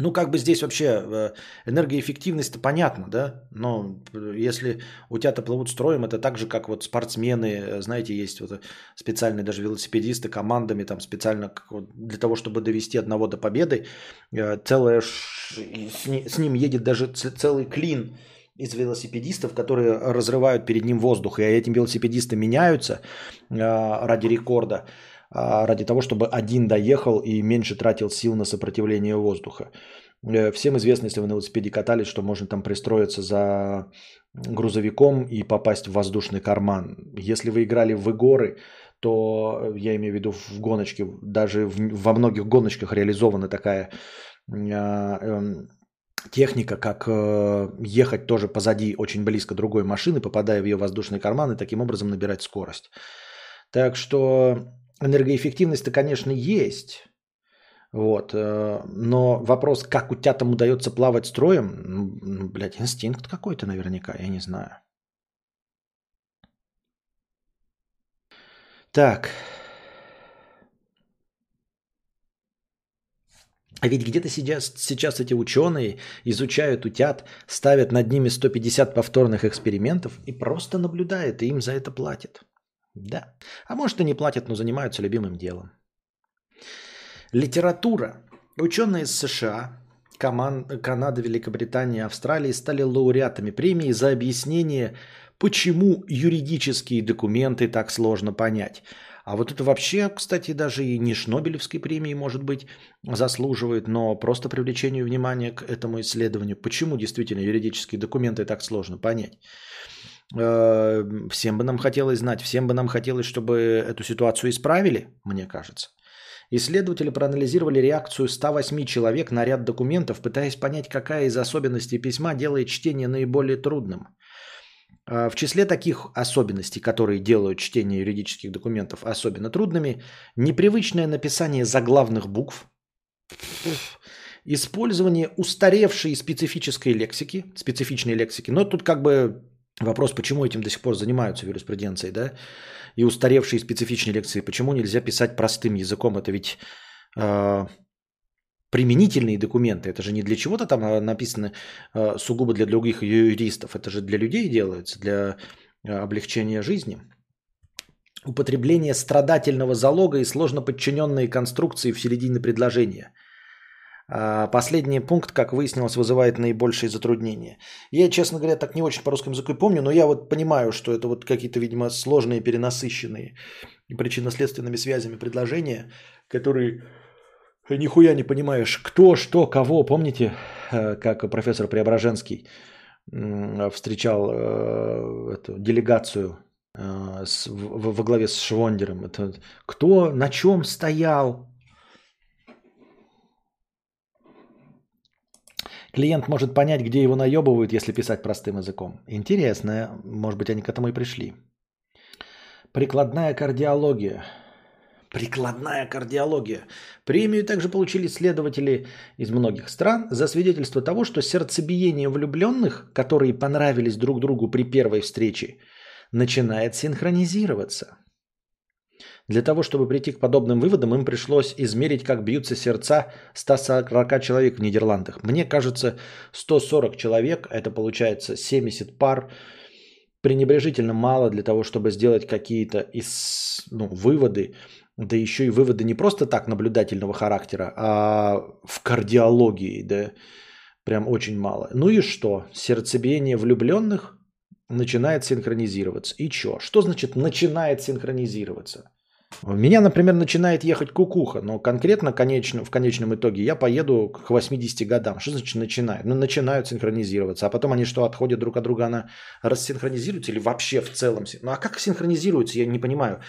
Ну, как бы здесь вообще э, энергоэффективность-то понятно, да? Но э, если утята плывут строем, это так же, как вот спортсмены, э, знаете, есть вот специальные даже велосипедисты командами там специально для того, чтобы довести одного до победы, целое с ним едет даже целый клин из велосипедистов, которые разрывают перед ним воздух, и этим велосипедисты меняются ради рекорда. А, ради того, чтобы один доехал и меньше тратил сил на сопротивление воздуха. Э, всем известно, если вы на велосипеде катались, что можно там пристроиться за грузовиком и попасть в воздушный карман. Если вы играли в игоры, то я имею в виду в гоночке, даже в, во многих гоночках реализована такая э, э, техника, как э, ехать тоже позади очень близко другой машины, попадая в ее воздушный карман и таким образом набирать скорость. Так что энергоэффективность-то, конечно, есть. Вот. Э, но вопрос, как у тебя там удается плавать строем, ну, блядь, инстинкт какой-то наверняка, я не знаю. Так. А ведь где-то сейчас, сейчас эти ученые изучают утят, ставят над ними 150 повторных экспериментов и просто наблюдают, и им за это платят. Да. А может и не платят, но занимаются любимым делом. Литература. Ученые из США, команд, Канады, Великобритании, Австралии стали лауреатами премии за объяснение, почему юридические документы так сложно понять. А вот это вообще, кстати, даже и не Шнобелевской премии, может быть, заслуживает, но просто привлечению внимания к этому исследованию. Почему действительно юридические документы так сложно понять? Э, всем бы нам хотелось знать, всем бы нам хотелось, чтобы эту ситуацию исправили, мне кажется. Исследователи проанализировали реакцию 108 человек на ряд документов, пытаясь понять, какая из особенностей письма делает чтение наиболее трудным. Э, в числе таких особенностей, которые делают чтение юридических документов особенно трудными, непривычное написание заглавных букв, использование устаревшей специфической лексики, специфичной лексики, но тут как бы Вопрос, почему этим до сих пор занимаются юриспруденцией, да? И устаревшие специфичные лекции, почему нельзя писать простым языком? Это ведь э, применительные документы. Это же не для чего-то там а, написано э, сугубо для других юристов. Это же для людей делается, для э, облегчения жизни. Употребление страдательного залога и сложно подчиненные конструкции в середине предложения – последний пункт, как выяснилось, вызывает наибольшие затруднения. Я, честно говоря, так не очень по русскому языку помню, но я вот понимаю, что это вот какие-то, видимо, сложные, перенасыщенные причинно-следственными связями предложения, которые нихуя не понимаешь, кто, что, кого. Помните, э, как профессор Преображенский встречал э, эту делегацию э, во главе с Швондером. Это кто на чем стоял, Клиент может понять, где его наебывают, если писать простым языком. Интересно, может быть, они к этому и пришли. Прикладная кардиология. Прикладная кардиология. Премию также получили исследователи из многих стран за свидетельство того, что сердцебиение влюбленных, которые понравились друг другу при первой встрече, начинает синхронизироваться. Для того, чтобы прийти к подобным выводам, им пришлось измерить, как бьются сердца 140 человек в Нидерландах. Мне кажется, 140 человек, это получается 70 пар, пренебрежительно мало для того, чтобы сделать какие-то из, ну, выводы, да еще и выводы не просто так наблюдательного характера, а в кардиологии, да, прям очень мало. Ну и что? Сердцебиение влюбленных начинает синхронизироваться. И что? Что значит начинает синхронизироваться? Меня, например, начинает ехать кукуха, но конкретно конечно, в конечном итоге я поеду к 80 годам. Что значит начинает? Ну, начинают синхронизироваться, а потом они что, отходят друг от друга, она рассинхронизируется или вообще в целом? Ну, а как синхронизируется, я не понимаю.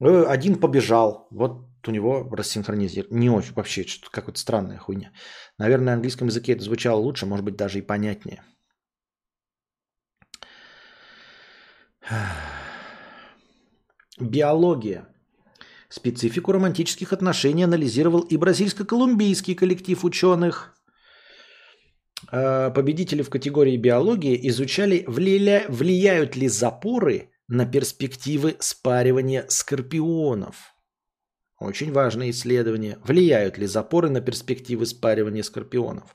Э, один побежал, вот у него рассинхронизируется. Не очень, вообще, что-то какая-то странная хуйня. Наверное, на английском языке это звучало лучше, может быть, даже и понятнее. Биология. Специфику романтических отношений анализировал и бразильско-колумбийский коллектив ученых. Э, победители в категории биологии изучали, влия... влияют ли запоры на перспективы спаривания скорпионов. Очень важное исследование. Влияют ли запоры на перспективы спаривания скорпионов?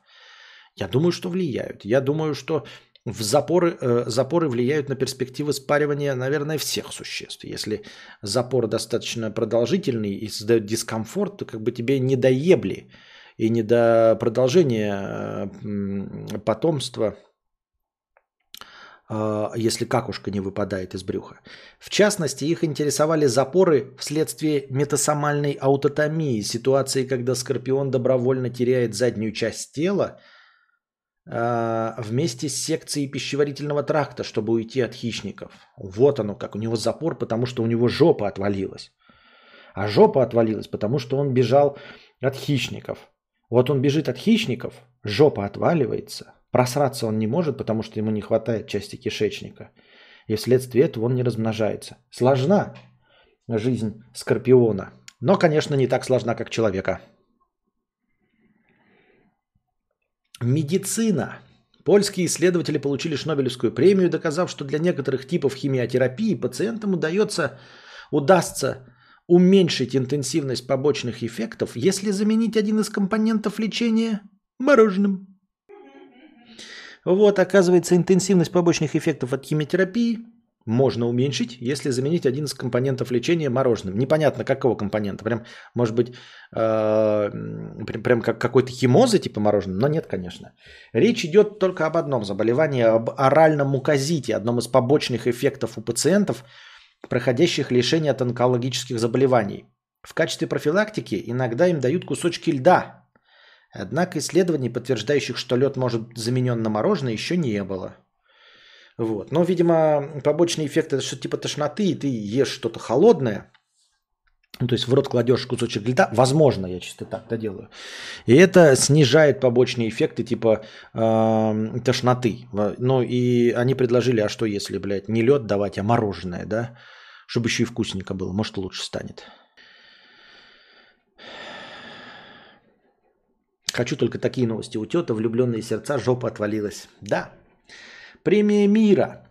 Я думаю, что влияют. Я думаю, что в запоры, э, запоры влияют на перспективы спаривания, наверное, всех существ. Если запор достаточно продолжительный и создает дискомфорт, то как бы тебе не доебли и не до продолжения э, потомства, э, если какушка не выпадает из брюха. В частности, их интересовали запоры вследствие метасомальной аутотомии, ситуации, когда скорпион добровольно теряет заднюю часть тела – вместе с секцией пищеварительного тракта, чтобы уйти от хищников. Вот оно как. У него запор, потому что у него жопа отвалилась. А жопа отвалилась, потому что он бежал от хищников. Вот он бежит от хищников, жопа отваливается. Просраться он не может, потому что ему не хватает части кишечника. И вследствие этого он не размножается. Сложна жизнь скорпиона. Но, конечно, не так сложна, как человека. Медицина. Польские исследователи получили Шнобелевскую премию, доказав, что для некоторых типов химиотерапии пациентам удается, удастся уменьшить интенсивность побочных эффектов, если заменить один из компонентов лечения мороженым. Вот, оказывается, интенсивность побочных эффектов от химиотерапии можно уменьшить, если заменить один из компонентов лечения мороженым. Непонятно какого компонента. Прям, может быть, э, прям, прям как какой-то химозы типа мороженого, но нет, конечно. Речь идет только об одном заболевании, об оральном муказите, одном из побочных эффектов у пациентов, проходящих лечение от онкологических заболеваний. В качестве профилактики иногда им дают кусочки льда. Однако исследований, подтверждающих, что лед может заменен на мороженое, еще не было. Вот. Но, видимо, побочный эффект это что типа тошноты, и ты ешь что-то холодное, ну, то есть в рот кладешь кусочек льда, возможно, я чисто так-то делаю. И это снижает побочные эффекты типа э, тошноты. Ну и они предложили, а что если, блядь, не лед давать, а мороженое, да? Чтобы еще и вкусненько было, может лучше станет. Хочу только такие новости. У тета влюбленные сердца, жопа отвалилась. Да, Премия мира.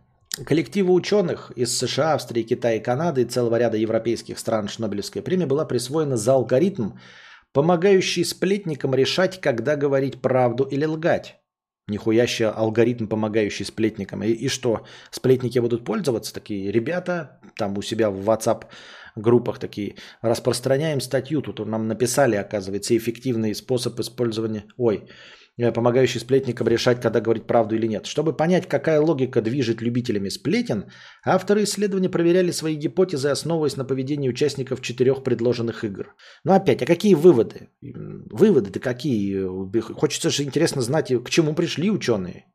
Коллективу ученых из США, Австрии, Китая Канады и целого ряда европейских стран Шнобелевская премия была присвоена за алгоритм, помогающий сплетникам решать, когда говорить правду или лгать. Нихуя алгоритм, помогающий сплетникам. И, и что, сплетники будут пользоваться? Такие ребята там у себя в WhatsApp группах такие, распространяем статью, тут нам написали, оказывается, эффективный способ использования, ой, помогающий сплетникам решать, когда говорить правду или нет. Чтобы понять, какая логика движет любителями сплетен, авторы исследования проверяли свои гипотезы, основываясь на поведении участников четырех предложенных игр. Но опять, а какие выводы? Выводы-то какие? Хочется же интересно знать, к чему пришли ученые.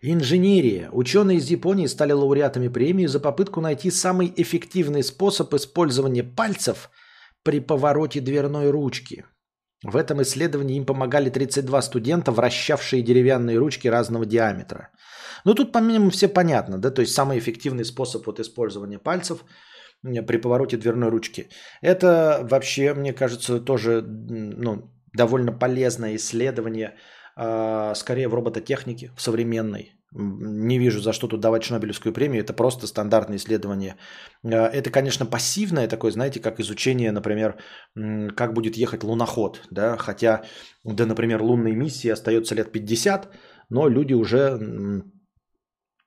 Инженерия. Ученые из Японии стали лауреатами премии за попытку найти самый эффективный способ использования пальцев – при повороте дверной ручки. В этом исследовании им помогали 32 студента, вращавшие деревянные ручки разного диаметра. Ну тут, по-моему, все понятно, да, то есть самый эффективный способ вот использования пальцев при повороте дверной ручки. Это вообще, мне кажется, тоже ну, довольно полезное исследование, э, скорее в робототехнике, в современной не вижу, за что тут давать Шнобелевскую премию. Это просто стандартное исследование. Э, это, конечно, пассивное такое, знаете, как изучение, например, как будет ехать луноход. Да? Хотя до, например, лунной миссии остается лет 50, но люди уже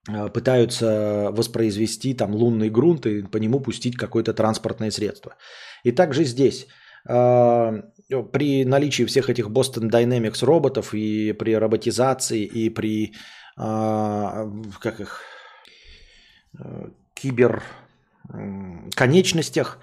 э, пытаются воспроизвести там лунный грунт и по нему пустить какое-то транспортное средство. И также здесь э, при наличии всех этих Boston Dynamics роботов и при роботизации и при как их, э, кибер конечностях.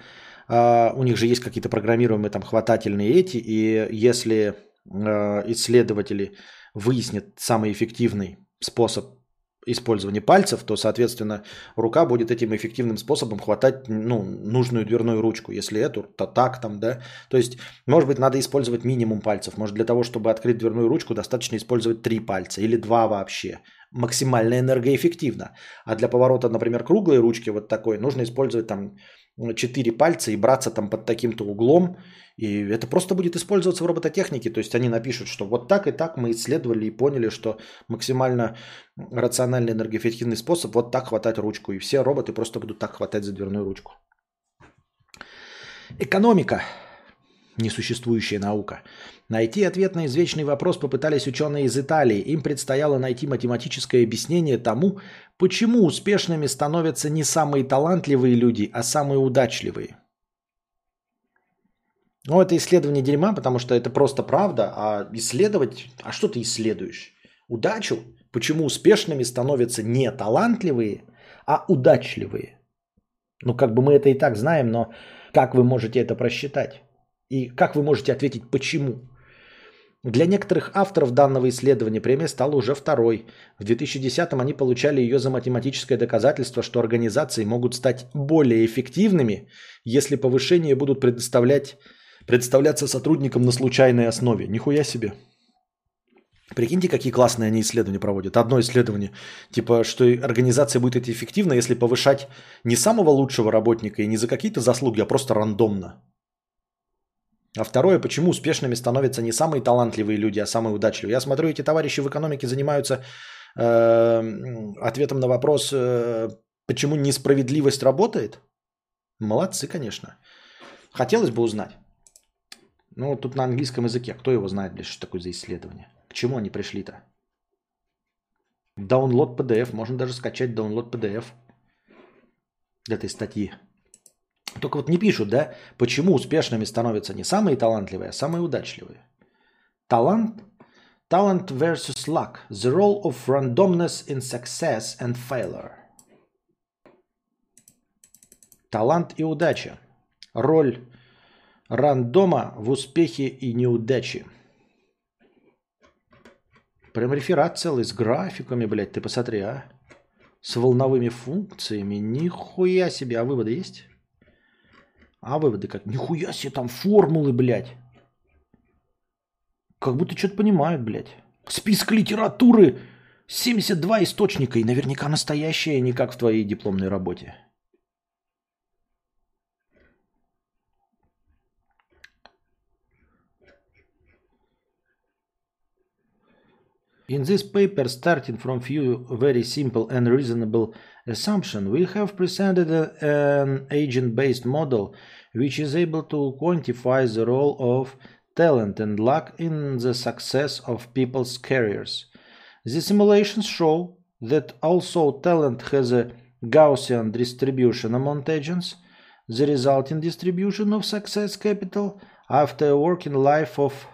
А, у них же есть какие-то программируемые там хватательные эти, и если э, исследователи выяснят самый эффективный способ использование пальцев, то, соответственно, рука будет этим эффективным способом хватать ну, нужную дверную ручку. Если эту, то так там, да. То есть, может быть, надо использовать минимум пальцев. Может, для того, чтобы открыть дверную ручку, достаточно использовать три пальца или два вообще. Максимально энергоэффективно. А для поворота, например, круглой ручки вот такой, нужно использовать там четыре пальца и браться там под таким-то углом. И это просто будет использоваться в робототехнике. То есть они напишут, что вот так и так мы исследовали и поняли, что максимально рациональный энергоэффективный способ вот так хватать ручку. И все роботы просто будут так хватать за дверную ручку. Экономика. Несуществующая наука. Найти ответ на извечный вопрос попытались ученые из Италии. Им предстояло найти математическое объяснение тому, почему успешными становятся не самые талантливые люди, а самые удачливые. Ну, это исследование дерьма, потому что это просто правда, а исследовать... А что ты исследуешь? Удачу? Почему успешными становятся не талантливые, а удачливые? Ну, как бы мы это и так знаем, но как вы можете это просчитать? И как вы можете ответить «почему»? Для некоторых авторов данного исследования премия стала уже второй. В 2010-м они получали ее за математическое доказательство, что организации могут стать более эффективными, если повышения будут предоставлять представляться сотрудникам на случайной основе. Нихуя себе. Прикиньте, какие классные они исследования проводят. Одно исследование, типа, что организация будет эффективна, если повышать не самого лучшего работника и не за какие-то заслуги, а просто рандомно. А второе, почему успешными становятся не самые талантливые люди, а самые удачливые. Я смотрю, эти товарищи в экономике занимаются э, ответом на вопрос, э, почему несправедливость работает. Молодцы, конечно. Хотелось бы узнать. Ну, тут на английском языке. Кто его знает, блядь, что такое за исследование? К чему они пришли-то? Download PDF. Можно даже скачать download PDF этой статьи. Только вот не пишут, да, почему успешными становятся не самые талантливые, а самые удачливые. Талант Talent versus luck. The role of randomness in success and failure. Талант и удача. Роль Рандома в успехе и неудаче. Прям реферат целый с графиками, блядь, ты посмотри, а. С волновыми функциями. Нихуя себе. А выводы есть? А выводы как? Нихуя себе там формулы, блядь. Как будто что-то понимают, блядь. Список литературы. 72 источника. И наверняка настоящие, не как в твоей дипломной работе. In this paper, starting from few very simple and reasonable assumptions, we have presented a, an agent-based model which is able to quantify the role of talent and luck in the success of people's careers. The simulations show that also talent has a Gaussian distribution among agents, the resulting distribution of success capital after a working life of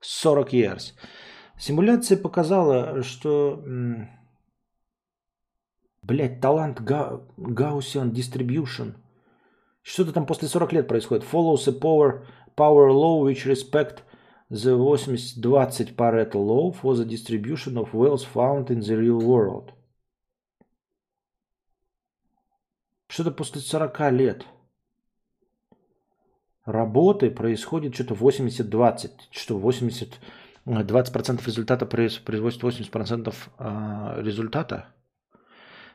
40 years – Симуляция показала, что, блядь, талант Га- Gaussian Distribution. Что-то там после 40 лет происходит. Follows a power, power law which respect the 80-20 Pareto law for the distribution of wealth found in the real world. Что-то после 40 лет работы происходит что-то 80-20. Что 80 20% результата производит 80% результата.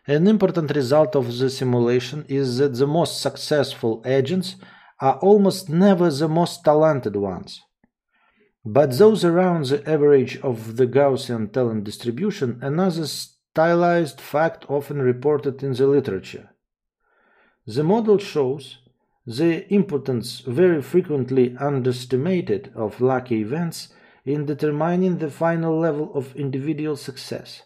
An important result of the simulation is that the most successful agents are almost never the most talented ones. But those around the average of the Gaussian talent distribution, another stylized fact often reported in the literature. The model shows the importance very frequently underestimated of lucky events in determining the final level of individual success.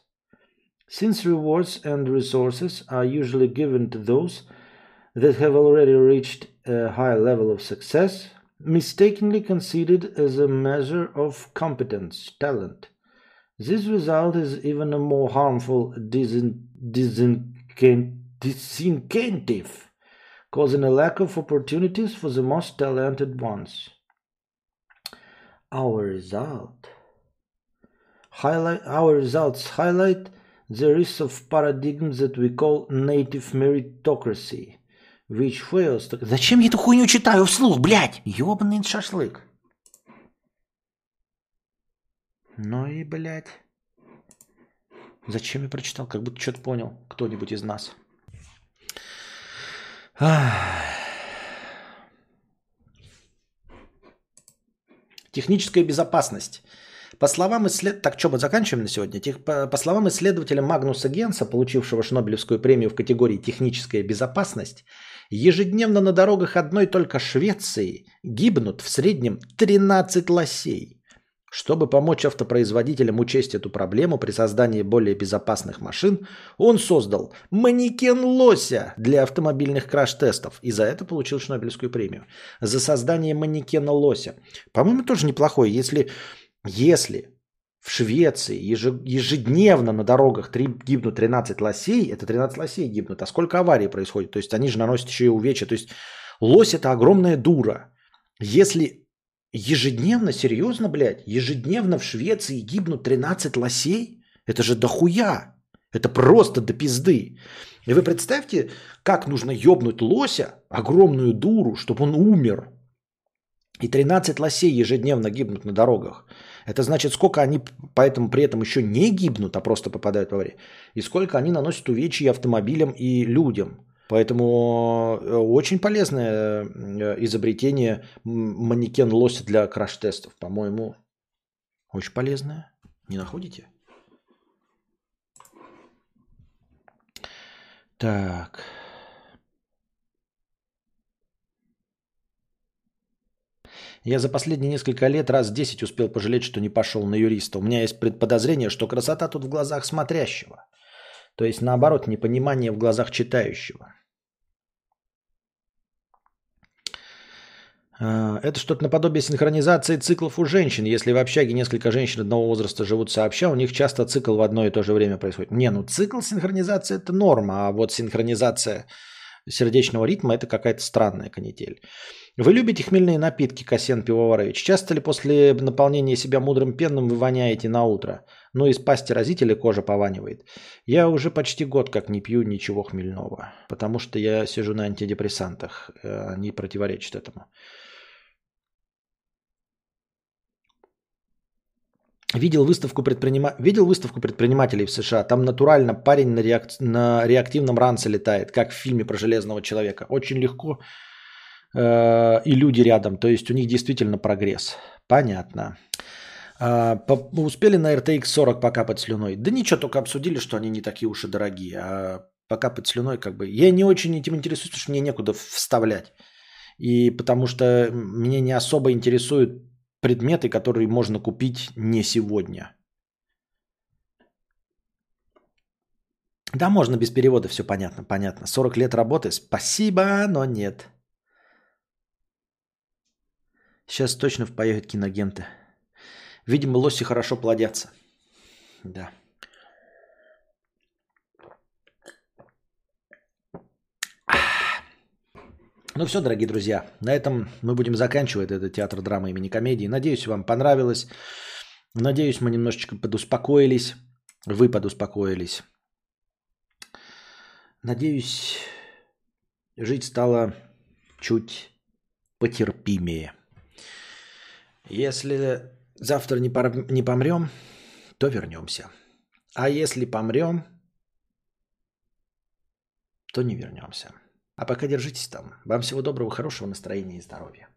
Since rewards and resources are usually given to those that have already reached a high level of success, mistakenly considered as a measure of competence, talent. This result is even a more harmful disincentive, causing a lack of opportunities for the most talented ones. Our result highlight our results highlight There is a paradigm that we call native meritocracy, which fails to... Зачем я эту хуйню читаю вслух, блядь? Ёбаный шашлык. Ну и, блядь. Зачем я прочитал? Как будто что-то понял кто-нибудь из нас. Ах. Техническая безопасность. По словам исслед... Так, что мы заканчиваем на сегодня? Тех... По, словам исследователя Магнуса Генса, получившего Шнобелевскую премию в категории «Техническая безопасность», ежедневно на дорогах одной только Швеции гибнут в среднем 13 лосей. Чтобы помочь автопроизводителям учесть эту проблему при создании более безопасных машин, он создал манекен лося для автомобильных краш-тестов и за это получил Шнобелевскую премию. За создание манекена лося. По-моему, тоже неплохое. Если, если в Швеции ежедневно на дорогах гибнут 13 лосей, это 13 лосей гибнут. А сколько аварий происходит? То есть они же наносят еще и увечья. То есть лось это огромная дура. Если Ежедневно, серьезно, блядь, ежедневно в Швеции гибнут 13 лосей? Это же дохуя. Это просто до пизды. И вы представьте, как нужно ёбнуть лося, огромную дуру, чтобы он умер. И 13 лосей ежедневно гибнут на дорогах. Это значит, сколько они поэтому при этом еще не гибнут, а просто попадают в аварию. И сколько они наносят увечья автомобилям и людям. Поэтому э, очень полезное э, изобретение манекен лося для краш-тестов. По-моему, очень полезное. Не находите? Так. Я за последние несколько лет раз 10 успел пожалеть, что не пошел на юриста. У меня есть предподозрение, что красота тут в глазах смотрящего. То есть, наоборот, непонимание в глазах читающего. А, это что-то наподобие синхронизации циклов у женщин. Если в общаге несколько женщин одного возраста живут сообща, у них часто цикл в одно и то же время происходит. Не, ну цикл синхронизации это норма, а вот синхронизация сердечного ритма это какая-то странная канитель. Вы любите хмельные напитки, Касьян Пивоварович? Часто ли после наполнения себя мудрым пенным вы воняете на утро? Ну, из пасти разителя кожа пованивает. Я уже почти год как не пью ничего хмельного, потому что я сижу на антидепрессантах. Э, они противоречат этому. Видел выставку, предпринима... Видел выставку предпринимателей в США. Там натурально парень на, реак... на реактивном ранце летает, как в фильме про Железного Человека. Очень легко Э, и люди рядом. То есть у них действительно прогресс. Понятно. А, успели на RTX 40 покапать слюной? Да ничего, только обсудили, что они не такие уж и дорогие. А покапать слюной как бы... Я не очень этим интересуюсь, потому что мне некуда вставлять. И потому что меня не особо интересуют предметы, которые можно купить не сегодня. Да, можно без перевода, все понятно, понятно. 40 лет работы, спасибо, но нет. Сейчас точно поехать киногенты. Видимо, лоси хорошо плодятся. Да. Ну все, дорогие друзья, на этом мы будем заканчивать этот театр драмы имени комедии. Надеюсь, вам понравилось. Надеюсь, мы немножечко подуспокоились. Вы подуспокоились. Надеюсь, жить стало чуть потерпимее. Если завтра не, пор- не помрем, то вернемся. А если помрем, то не вернемся. А пока держитесь там. Вам всего доброго, хорошего настроения и здоровья.